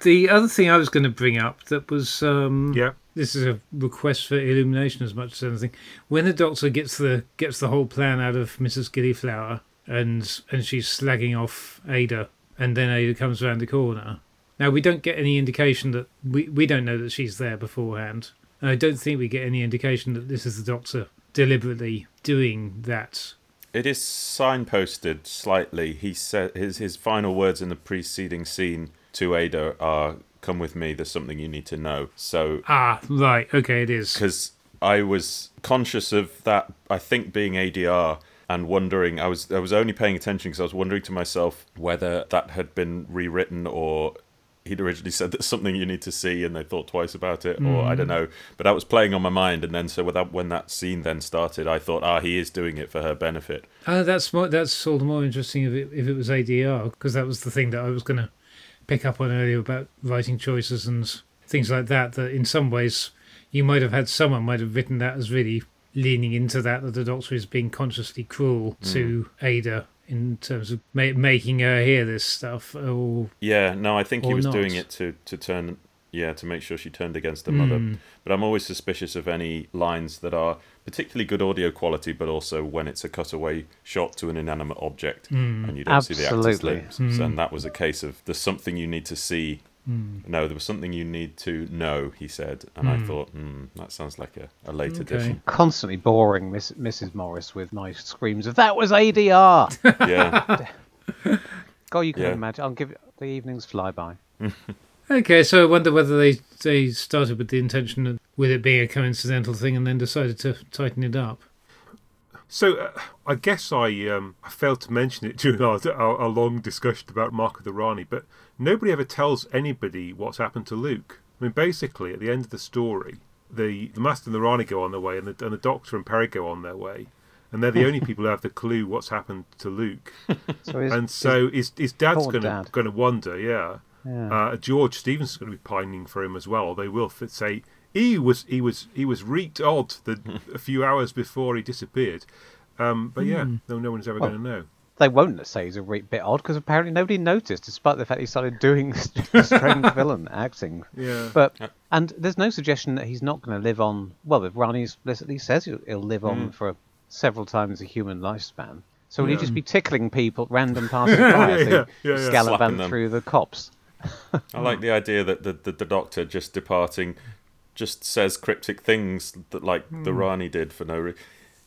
The other thing I was going to bring up that was um, Yeah. this is a request for illumination as much as anything. When the doctor gets the gets the whole plan out of Mrs. Gillyflower and and she's slagging off Ada, and then Ada comes around the corner. Now we don't get any indication that we we don't know that she's there beforehand. And I don't think we get any indication that this is the doctor deliberately doing that. It is signposted slightly. He said his his final words in the preceding scene to Ada are "Come with me. There's something you need to know." So Ah, right, okay, it is. because I was conscious of that. I think being ADR and wondering. I was I was only paying attention because I was wondering to myself whether that had been rewritten or he'd originally said that's something you need to see and they thought twice about it or I don't know. But that was playing on my mind and then so without when that scene then started, I thought, ah, he is doing it for her benefit. Uh, that's more, that's all the more interesting if it, if it was ADR because that was the thing that I was going to pick up on earlier about writing choices and things like that. That in some ways you might have had someone might have written that as really leaning into that that the Doctor is being consciously cruel to Ada in terms of ma- making her hear this stuff. Or Yeah, no, I think he was not. doing it to to turn yeah, to make sure she turned against her mother. Hmm. But I'm always suspicious of any lines that are particularly good audio quality, but also when it's a cutaway shot to an inanimate object Hmm. and you don't see the actor's Absolutely. lips. And that was a case of there's something you need to see. Hmm. No, there was something you need to know, he said. And I thought, hmm, that sounds like a, a late Okay. edition. Constantly boring Miss, Mrs. Morris with my screams of "That was ADR." Yeah. God, you can Yeah. imagine. I'll give the evenings fly by. okay, so I wonder whether they they started with the intention of with it being a coincidental thing and then decided to tighten it up. So uh, I guess I um, I failed to mention it during our, our, our long discussion about Mark of the Rani, but nobody ever tells anybody what's happened to Luke. I mean, basically, at the end of the story, the, the Master and the Rani go on their way, and the, and the Doctor and Peri go on their way, and they're the only people who have the clue what's happened to Luke. So is, and so his, his dad's going to dad. to wonder, yeah. Yeah. Uh, George Stephenson is going to be pining for him as well. They will f- say he was he was he was reeked odd the, a few hours before he disappeared. Um, but yeah, no, no one's ever Well, going to know. They won't say he's a re- bit odd because apparently nobody noticed, despite the fact he started doing strange villain acting. Yeah. But and there's no suggestion that he's not going to live on. Well, the Rani explicitly says he'll, he'll live on mm. for several times a human lifespan. So will he just be mm. tickling people, random passers by, as they yeah, yeah, yeah. gallop through the copse? I like the idea that the, the, the doctor just departing just says cryptic things that like the hmm. Rani did for no reason.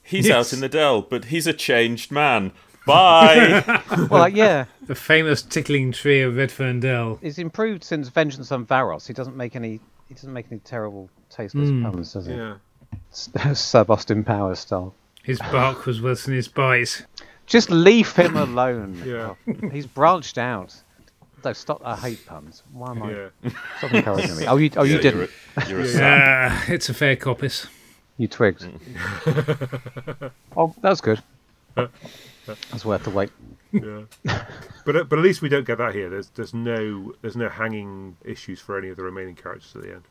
He's Yes. out in the dell, but he's a changed man. Bye. well, like, yeah, The famous tickling tree of Redfern Dell. he's improved since Vengeance on Varos. He doesn't make any. He doesn't make any terrible, tasteless puns, does he? Yeah. Sub Austin Powers style. His bark was worse than his bite. Just leave him alone. Yeah. Oh, he's branched out. No, stop. I hate puns. Why am I? Yeah. Stop encouraging me. Oh, you, oh, you Yeah, didn't. You're a, you're a Yeah. sap. Ah, it's a fair coppice. You twigged. oh, that was good. That's worth the wait. yeah. But uh, but at least we don't get that here. There's there's no there's no hanging issues for any of the remaining characters at the end.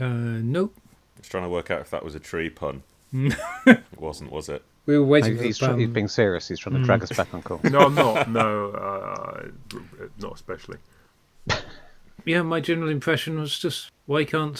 Uh, nope. I was trying to work out if that was a tree pun. it wasn't, was it? We were waiting He's, for tr- the he's being serious. He's trying to drag us back on course. No, I'm not. No, uh, not especially. Yeah, my general impression was just why can't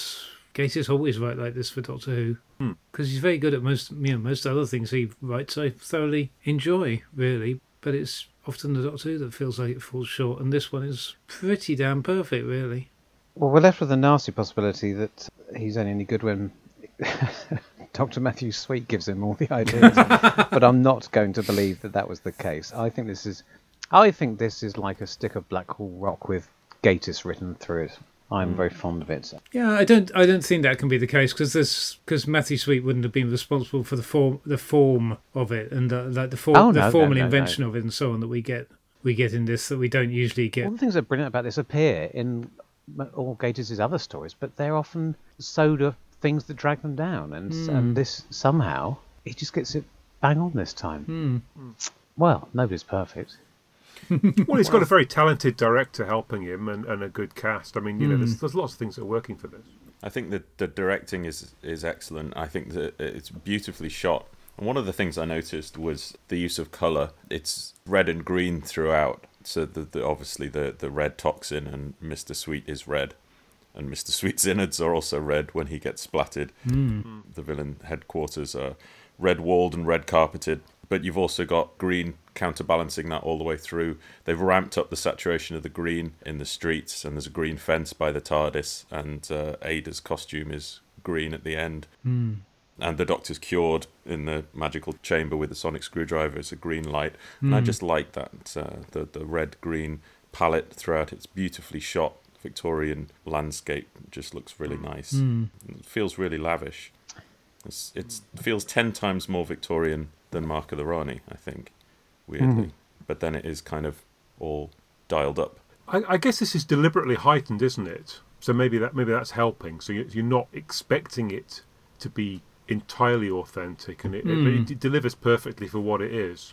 Gatiss always write like this for Doctor Who? Hmm. Because he's very good at most, you know, most other things he writes. I thoroughly enjoy, really, but it's often the Doctor Who that feels like it falls short, and this one is pretty damn perfect, really. Well, we're left with the nasty possibility that he's only any good when Dr. Matthew Sweet gives him all the ideas. but I'm not going to believe that that was the case. I think this is, I think this is like a stick of Blackpool Rock with Gatiss written through it. I'm very fond of it. Yeah, I don't, I don't think that can be the case because this, because Matthew Sweet wouldn't have been responsible for the form, the form of it, and uh, like the form, Oh, the no, no, formal no, no. invention of it, and so on that we get, we get in this that we don't usually get. All the things that are brilliant about this appear in all Gatiss's other stories, but they're often sewed of things that drag them down, and and this somehow he just gets it bang on this time. Hmm. Well, nobody's perfect. well, he's got a very talented director helping him and, and a good cast. I mean, you know, there's, there's lots of things that are working for this. I think that the directing is is excellent. I think that it's beautifully shot. And one of the things I noticed was the use of color. It's red and green throughout. So the, the obviously the the red toxin and Mister Sweet is red, and Mister Sweet's innards are also red when he gets splattered. Mm. The villain headquarters are red walled and red carpeted. But you've also got green counterbalancing that all the way through. They've ramped up the saturation of the green in the streets, and there's a green fence by the TARDIS, and uh, Ada's costume is green at the end. Mm. And the Doctor's cured in the magical chamber with the sonic screwdriver. It's a green light, and I Mm. just like that uh, the the red green palette throughout. It's beautifully shot. Victorian landscape just looks really nice. Mm. It feels really lavish. It's it's feels ten times more Victorian than Mark of the Rani, I think, weirdly. But then it is kind of all dialed up. I, I guess this is deliberately heightened, isn't it? So maybe that maybe that's helping. So you- you're not expecting it to be entirely authentic, and it, Mm. it, it delivers perfectly for what it is.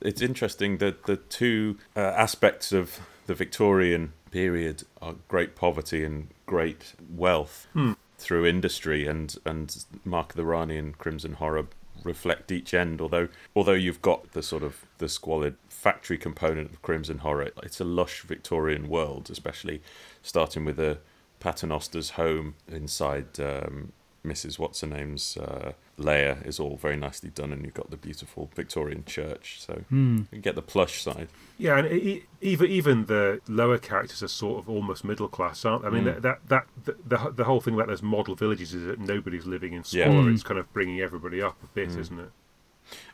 It's interesting that the two uh, aspects of the Victorian period are great poverty and great wealth Hmm. through industry, and and Mark of the Rani and Crimson Horror reflect each end. Although although you've got the sort of the squalid factory component of Crimson Horror, it's a lush Victorian world, especially starting with a Paternoster's home inside um, Mrs. What's her name's uh, lair is all very nicely done, and you've got the beautiful Victorian church. So Mm. you get the plush side. Yeah, and e- even even the lower characters are sort of almost middle class, aren't they? I mean, Mm. that, that that the, the the whole thing about those model villages is that nobody's living in Yeah. Mm. It's kind of bringing everybody up a bit, Mm. isn't it?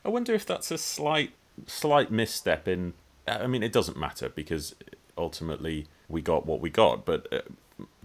I wonder if that's a slight slight misstep in. I mean, it doesn't matter because ultimately we got what we got, but. Uh,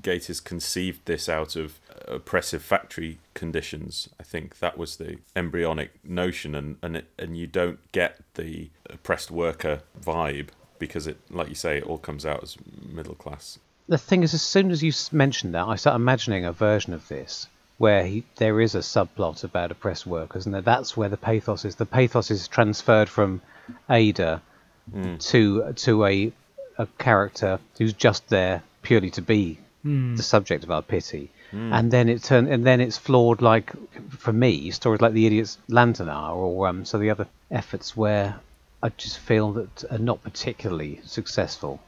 Gatiss conceived this out of oppressive factory conditions. I think that was the embryonic notion, and and it, and you don't get the oppressed worker vibe because it, like you say, it all comes out as middle class. The thing is, as soon as you mentioned that, I start imagining a version of this where he, there is a subplot about oppressed workers, and that that's where the pathos is. The pathos is transferred from Ada hmm. to to a a character who's just there purely to be Mm. the subject of our pity, and then it turn and then it's flawed. Like for me, stories like the Idiot's Lantern are, or um, so the other efforts where I just feel that are not particularly successful.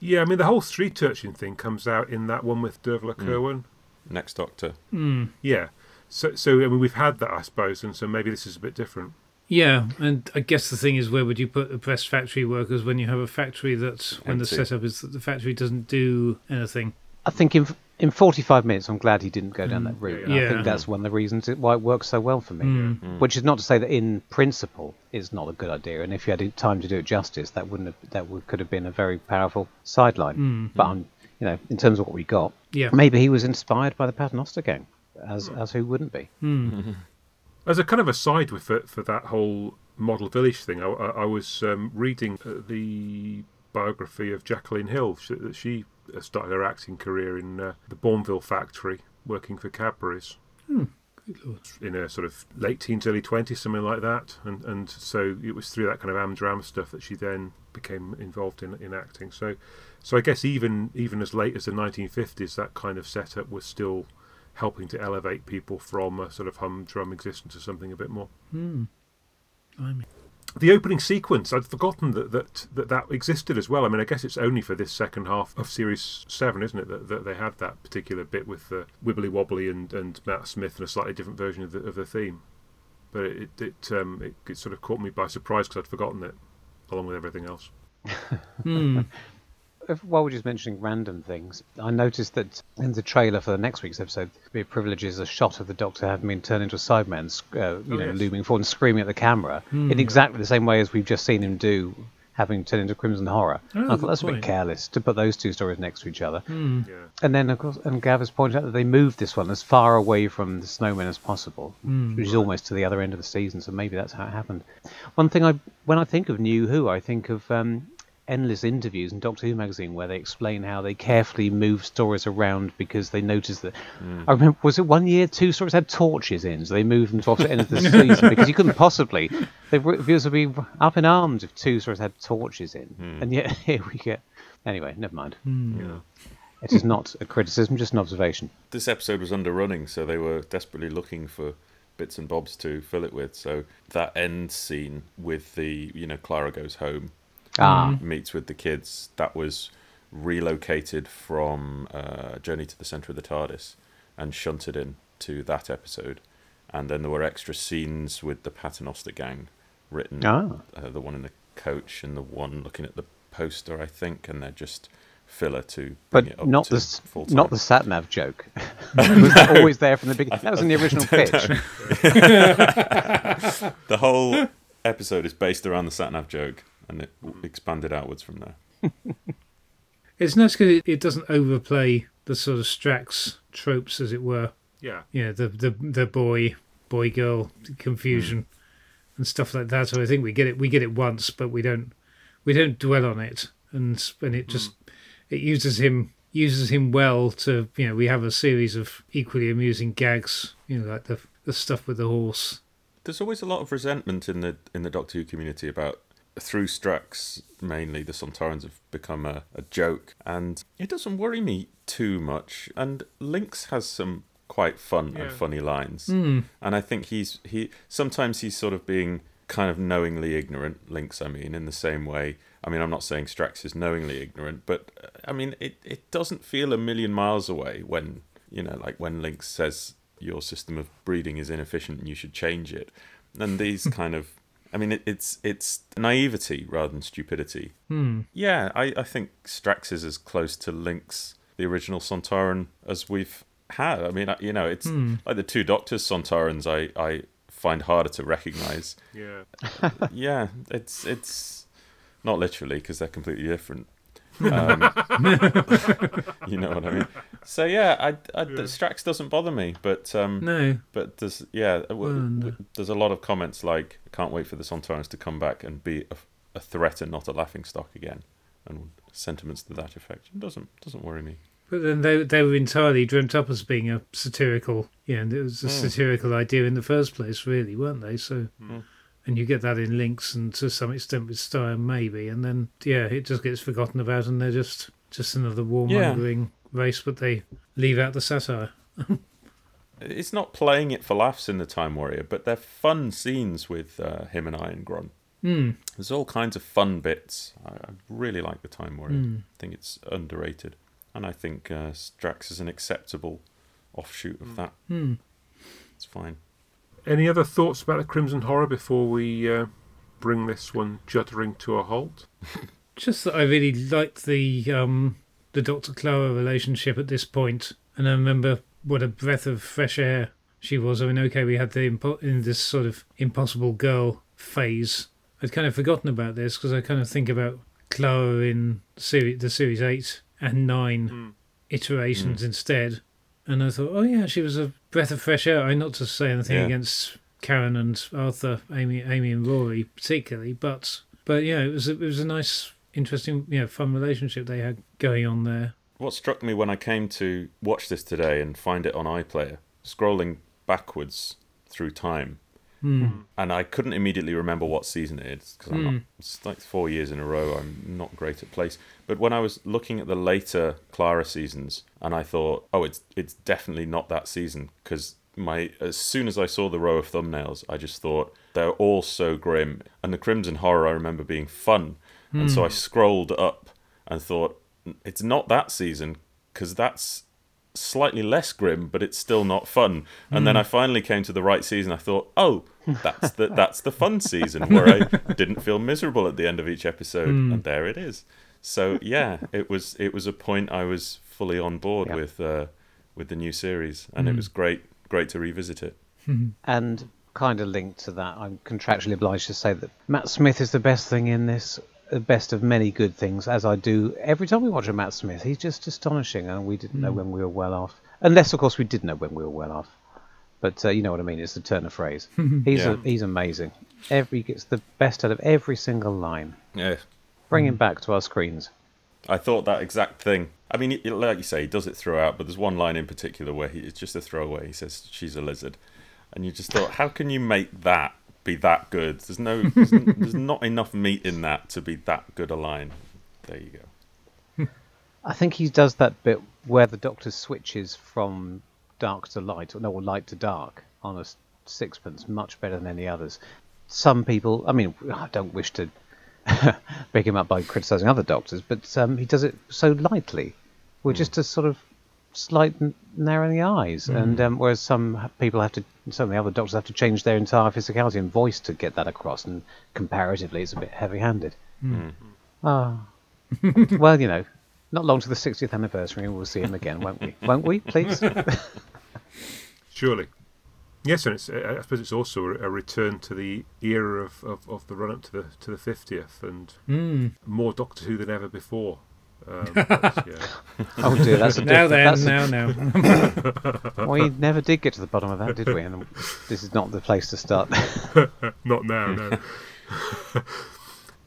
Yeah, I mean the whole street urchin thing comes out in that one with Dervla Kirwan. Next Doctor. Mm. Yeah, so so I mean we've had that, I suppose, and so maybe this is a bit different. Yeah, and I guess the thing is, where would you put oppressed factory workers when you have a factory that's when the setup is that the factory doesn't do anything? I think in in 45 minutes, I'm glad he didn't go down that route. and I Yeah. think that's one of the reasons it, why it works so well for me. Mm. Which is not to say that in principle it's not a good idea, and if you had time to do it justice, that wouldn't have, that would, could have been a very powerful sideline. Mm. But I'm, you know, in terms of what we got, Yeah. maybe he was inspired by the Paternoster gang, as as who wouldn't be? Mm. As a kind of aside with for, for that whole model village thing, I, I, I was um, reading uh, the biography of Jacqueline Hill. She, she started her acting career in uh, the Bournville factory, working for Cadbury's lord. in her sort of late teens, early twenties, something like that. And and so it was through that kind of Amdram stuff that she then became involved in in acting. So so I guess even even as late as the 1950s, that kind of setup was still helping to elevate people from a sort of humdrum existence to something a bit more. Mm. Blimey. The opening sequence, I'd forgotten that, that that that existed as well. I mean, I guess it's only for this second half of series seven, isn't it? That, that they had that particular bit with the wibbly wobbly and, and Matt Smith and a slightly different version of the of the theme. But it it um it, it sort of caught me by surprise because I'd forgotten it, along with everything else. Mm. If, while we're just mentioning random things, I noticed that in the trailer for the next week's episode, the privilege is a shot of the Doctor having been turned into a Cyberman, uh, you Oh, know, yes. looming forward and screaming at the camera in exactly the same way as we've just seen him do, having turned into Crimson Horror. Oh, I thought that's a bit careless to put those two stories next to each other. Mm. Yeah. And then, of course, and Gav has pointed out that they moved this one as far away from the snowmen as possible, Mm. which is almost to the other end of the season. So maybe that's how it happened. One thing I, when I think of New Who, I think of um, endless interviews in Doctor Who magazine where they explain how they carefully move stories around because they noticed that. Hmm. I remember, was it one year two stories had torches in, so they moved them to opposite end of the season because you couldn't possibly. The viewers would be up in arms if two stories had torches in, hmm. and yet here we get. Anyway, never mind. Hmm. Yeah. It is not a criticism, just an observation. This episode was underrunning, so they were desperately looking for bits and bobs to fill it with. So that end scene with the, you know, Clara goes home, Ah, meets with the kids, that was relocated from uh, Journey to the Centre of the TARDIS and shunted in to that episode. And then there were extra scenes with the Paternoster gang written. Ah. Uh, the one in the coach and the one looking at the poster, I think, and they're just filler to bring but it up not to the s- full not the sat nav joke. it was always there from the beginning. That was in the original pitch. The whole episode is based around the satnav joke, and it expanded outwards from there. It's nice because it, it doesn't overplay the sort of Strax tropes, as it were. Yeah. You know, the the the boy boy girl confusion hmm. and stuff like that. So I think we get it we get it once, but we don't we don't dwell on it, and and it just hmm. it uses him uses him well to you know we have a series of equally amusing gags. You know, like the the stuff with the horse. There's always a lot of resentment in the in the Doctor Who community about through Strax mainly the Sontarans have become a, a joke, and it doesn't worry me too much. And Linx has some quite fun Yeah. and funny lines, and I think he's he sometimes he's sort of being kind of knowingly ignorant. Linx, I mean, in the same way. I mean, I'm not saying Strax is knowingly ignorant, but uh, I mean, it, it doesn't feel a million miles away when, you know, like when Linx says your system of breeding is inefficient and you should change it. And these kind of, I mean, it, it's it's naivety rather than stupidity. Hmm. Yeah, I, I think Strax is as close to Linx, the original Sontaran, as we've had. I mean, I- you know, it's hmm. like the two Doctors Sontarans I, I find harder to recognize Yeah. yeah, it's it's not literally because they're completely different. Um, you know what I mean? So yeah, I, I the Strax doesn't bother me, but um, No, but there's yeah, w- Well, w- there's a lot of comments like can't wait for the Sontarans to come back and be a, a threat and not a laughing stock again, and sentiments to that effect. It doesn't doesn't worry me. But then they they were entirely dreamt up as being a satirical, yeah, and it was a satirical idea in the first place, really, weren't they? So, and you get that in Linx and to some extent with Stein, maybe, and then yeah, it just gets forgotten about, and they're just just another warmongering race, but they leave out the satire. It's not playing it for laughs in the Time Warrior, but they're fun scenes with uh, him and Irongron. Hmm. There's all kinds of fun bits. I, I really like the Time Warrior. I think it's underrated, and I think uh, Strax is an acceptable offshoot of that. Hmm. It's fine. Any other thoughts about the Crimson Horror before we uh, bring this one juddering to a halt? Just that I really liked the um the Doctor Clara relationship at this point, and I remember what a breath of fresh air she was. I mean, okay, we had the impo- in this sort of impossible girl phase. I'd kind of forgotten about this because I kind of think about Clara in series the series eight and nine iterations instead, and I thought, oh yeah, she was a breath of fresh air. I not to say anything Yeah. against Karen and Arthur, Amy, Amy and Rory particularly, but but yeah, it was a, it was a nice, interesting, you know, fun relationship they had going on there. What struck me when I came to watch this today and find it on iPlayer, scrolling backwards through time, Hmm. and I couldn't immediately remember what season it is because I'm. Hmm. It's like four years in a row. I'm not great at place. But when I was looking at the later Clara seasons, and I thought, oh, it's it's definitely not that season because my as soon as I saw the row of thumbnails, I just thought they're all so grim. And the Crimson Horror, I remember being fun, and so I hmm. scrolled up and thought it's not that season because that's slightly less grim, but it's still not fun. And then hmm. I finally came to the right season. I thought, oh, that's the that's the fun season where I didn't feel miserable at the end of each episode, hmm. and there it is. So yeah, it was it was a point I was fully on board Yeah. with uh, with the new series, and it hmm. was great great to revisit it. And kind of linked to that, I'm contractually obliged to say that Matt Smith is the best thing in this, the best of many good things, as I do every time we watch a Matt Smith. He's just astonishing, and we didn't know when we were well off. Unless, of course, we did know when we were well off. But uh, you know what I mean. It's the turn of phrase. He's Yeah. a, he's amazing. Every he gets the best out of every single line. Yeah, Bring him back to our screens. I thought that exact thing. I mean, he- like you say, he does it throughout, but there's one line in particular where he, it's just a throwaway. He says, "She's a lizard," and you just thought, how can you make that be that good? There's no, there's, n- there's not enough meat in that to be that good a line. There you go. I think he does that bit where the Doctor switches from dark to light, or no, or light to dark on a s- sixpence, much better than any others. Some people, I mean, I don't wish to pick him up by criticising other doctors, but um, he does it so lightly, with just a sort of slight n- narrowing the eyes. And um, whereas some people have to, some of the other doctors have to change their entire physicality and voice to get that across, and comparatively, it's a bit heavy-handed. Ah. well, you know, not long to the 60th anniversary, and we'll see him again, won't we? Won't we, please? Surely. Yes, and it's, I suppose it's also a a return to the era of, of, of the run up to the to the fiftieth, and Mm. more Doctor Who than ever before. Um, yeah. oh dear, that's a Now different- then, that's a- now, now. we never did get to the bottom of that, did we? And this is not the place to start. Not now, no.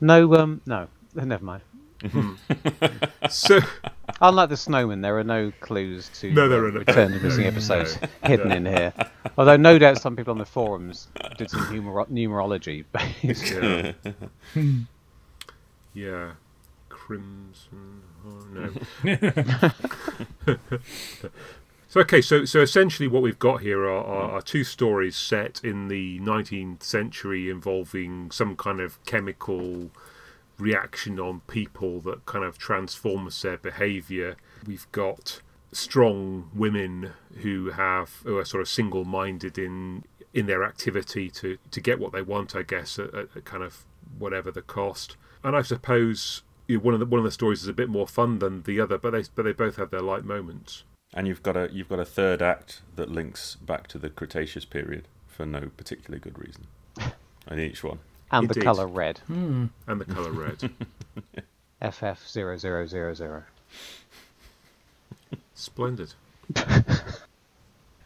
no, um, no, never mind. So Unlike the snowman, there are no clues to No, there uh, are no- return to missing episodes hidden in here. Although no doubt some people on the forums did some numero- numerology. based- yeah, yeah, Crimson. Oh, no. so okay, so so essentially, what we've got here are, are, are two stories set in the 19th century involving some kind of chemical reaction on people that kind of transforms their behaviour. We've got strong women who have who are sort of single-minded in in their activity to to get what they want, I guess, at, at kind of whatever the cost. And I suppose one of the one of the stories is a bit more fun than the other, but they but they both have their light moments. And you've got a you've got a third act that links back to the Cretaceous period for no particularly good reason. In each one. and the colour red. Hmm. and the colour red. FF0000. Splendid.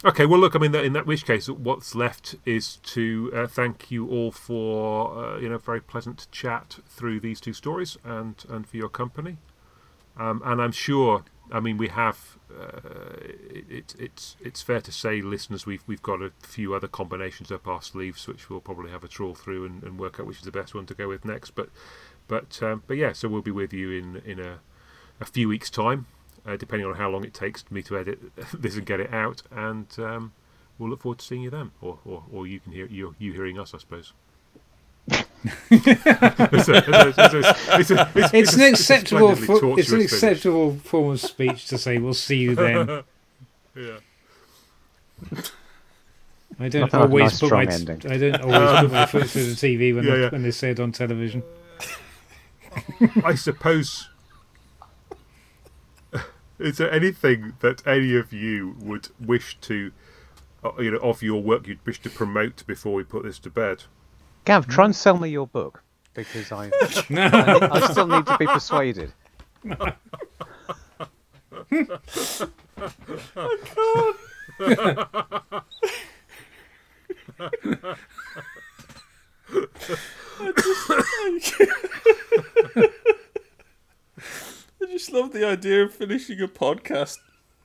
okay, well, look, I mean, in that which case, what's left is to uh, thank you all for uh, you know very pleasant chat through these two stories and and for your company. Um, and I'm sure, I mean, we have. Uh, it, it, it's it's fair to say, listeners, we've we've got a few other combinations up our sleeves, which we'll probably have a trawl through and, and work out which is the best one to go with next. But but um, but yeah, so we'll be with you in in a a few weeks' time, uh, depending on how long it takes me to edit this and get it out. And um, we'll look forward to seeing you then, or, or, or you can hear you, you hearing us, I suppose. it's, an acceptable. splendidly Fo- it's an tortuous finish. acceptable form of speech to say we'll see you then. Yeah. I don't Nothing always nice, put my. strong ending. I don't always put my foot through the TV when Yeah, yeah. when they say it on television. I suppose. Is there anything that any of you would wish to, uh, you know, of your work you'd wish to promote before we put this to bed? Gav, try and sell me your book because I, I, I still need to be persuaded. I just love the idea of finishing a podcast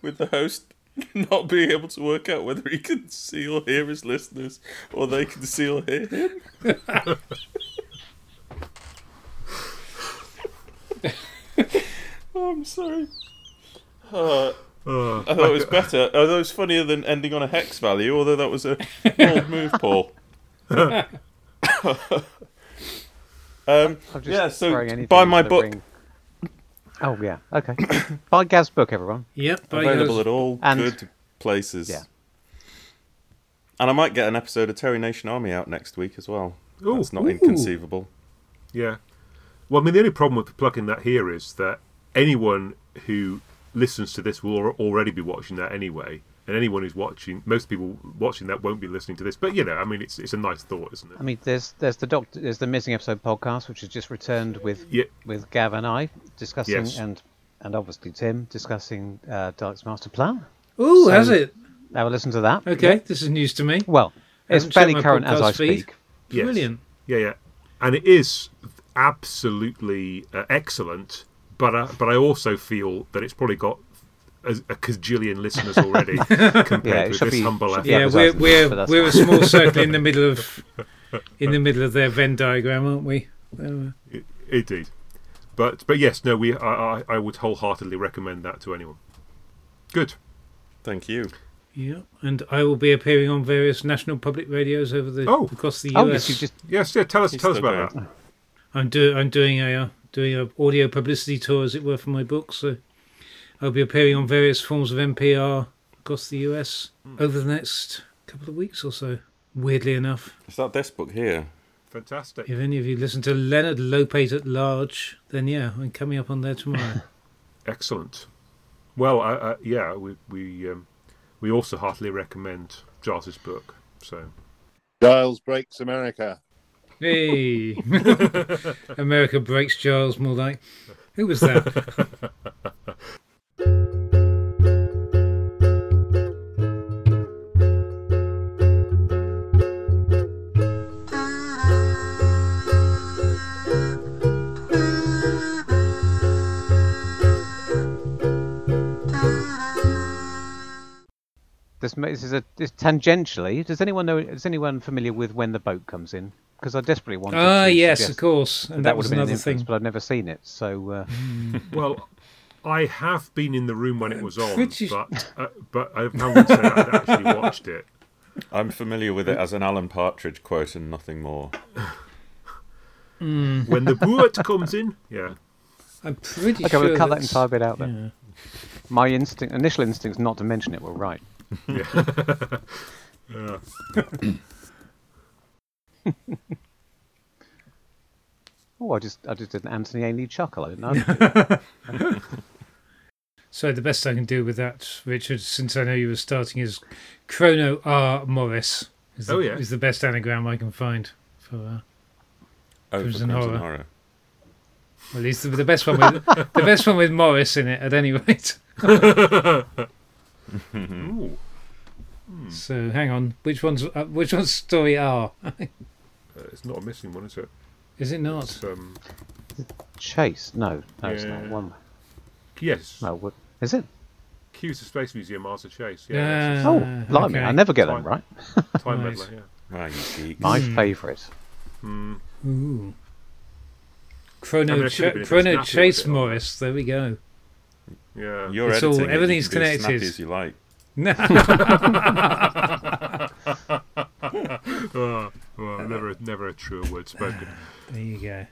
with the host not being able to work out whether he can see or hear his listeners or they can see or hear him. oh, I'm sorry. Uh, Uh, I thought it was better. Although it was funnier than ending on a hex value, although that was a bold move, Paul. um, I'm just yeah, so buy my book. ring. Oh yeah, okay. buy Gav's book, everyone. Yep. but available yes. at all And- good places. Yeah. And I might get an episode of Terry Nation Army out next week as well. Ooh. That's not Ooh. inconceivable. Yeah. Well, I mean, the only problem with plugging that here is that anyone who listens to this will already be watching that anyway, and anyone who's watching, most people watching that won't be listening to this. But you know, I mean, it's it's a nice thought, isn't it? I mean, there's there's the doctor, there's the missing episode podcast, which has just returned with Yeah. with Gav and I discussing Yes. and and obviously Tim discussing uh, Dalek's master plan. Ooh, So- has it? Have a listen to that. Okay, this is news to me. Well, it's Haven't fairly current as I feed. speak. Yes. Brilliant. Yeah, yeah, and it is absolutely uh, excellent, but uh, but I also feel that it's probably got a, a cajillion listeners already compared Yeah, it with this be- humble effort. Yeah, we're we're but we're a small circle in the middle of in the middle of their Venn diagram, aren't we? Uh, I- Indeed, but but yes, no, we I, I I would wholeheartedly recommend that to anyone. Good. Thank you. yeah, and I will be appearing on various national public radios over the Oh. across the US. Oh yes, just Yes, yeah. Tell us He's tell us about going. that. I'm do I'm doing a uh, doing a audio publicity tour, as it were, for my book. So I'll be appearing on various forms of NPR across the US over the next couple of weeks or so. Weirdly enough, It's that desk book here? Fantastic. if any of you listen to Leonard Lopate at large, then yeah, I'm coming up on there tomorrow. Excellent. Well, uh, uh, yeah, we we um, we also heartily recommend Giles's book. So Giles breaks America. hey, America breaks Giles more like. Who was that? this, this is a this tangentially. Does anyone know? Is anyone familiar with when the boat comes in? Because I desperately wanted. Ah, to yes, of course, and that, would was have been an another thing. but I've never seen it. So uh, well. I have been in the room when it was on, Pretty- but uh, but I haven't said I'd actually watched it. I'm familiar with it as an Alan Partridge quote and nothing more. When the boat comes in, yeah, I'm pretty okay, sure. we'll cut that entire bit out then. yeah. My instinct, initial instincts, not to mention it, were right. Yeah. yeah. Oh, I just I just did an Anthony Ainley chuckle. I didn't know. So the best I can do with that, Richard, since I know you were starting, is Chrono R Morris. Is the, Oh, yeah. is the best anagram I can find for. Uh, Oh, for Crimson Crimson Horror. Horror. well, at least the, the best one with the best one with Morris in it. At any rate. Ooh. So hang on, which one's uh, which one's story R? Uh, it's not a missing one, is it? is it not? It's, um, Chase? No, no, it's not one. yes. No, what is it? Q's the Space Museum, R the Chase. Yeah. Yeah, Oh, Ah, blimey! okay. I never get them Fine. right. that's time Right. meddler. Yeah. Ah, you. My Hmm. favourite. Mm. Ooh. Chrono I mean, Ch- should have been a bit Chrono Chase it, aren't I? Morris. There we go. Yeah. You're It's all- editing it, you everything's can be as snappy connected. as you like. Oh, well, never, never a truer word spoken. There you go.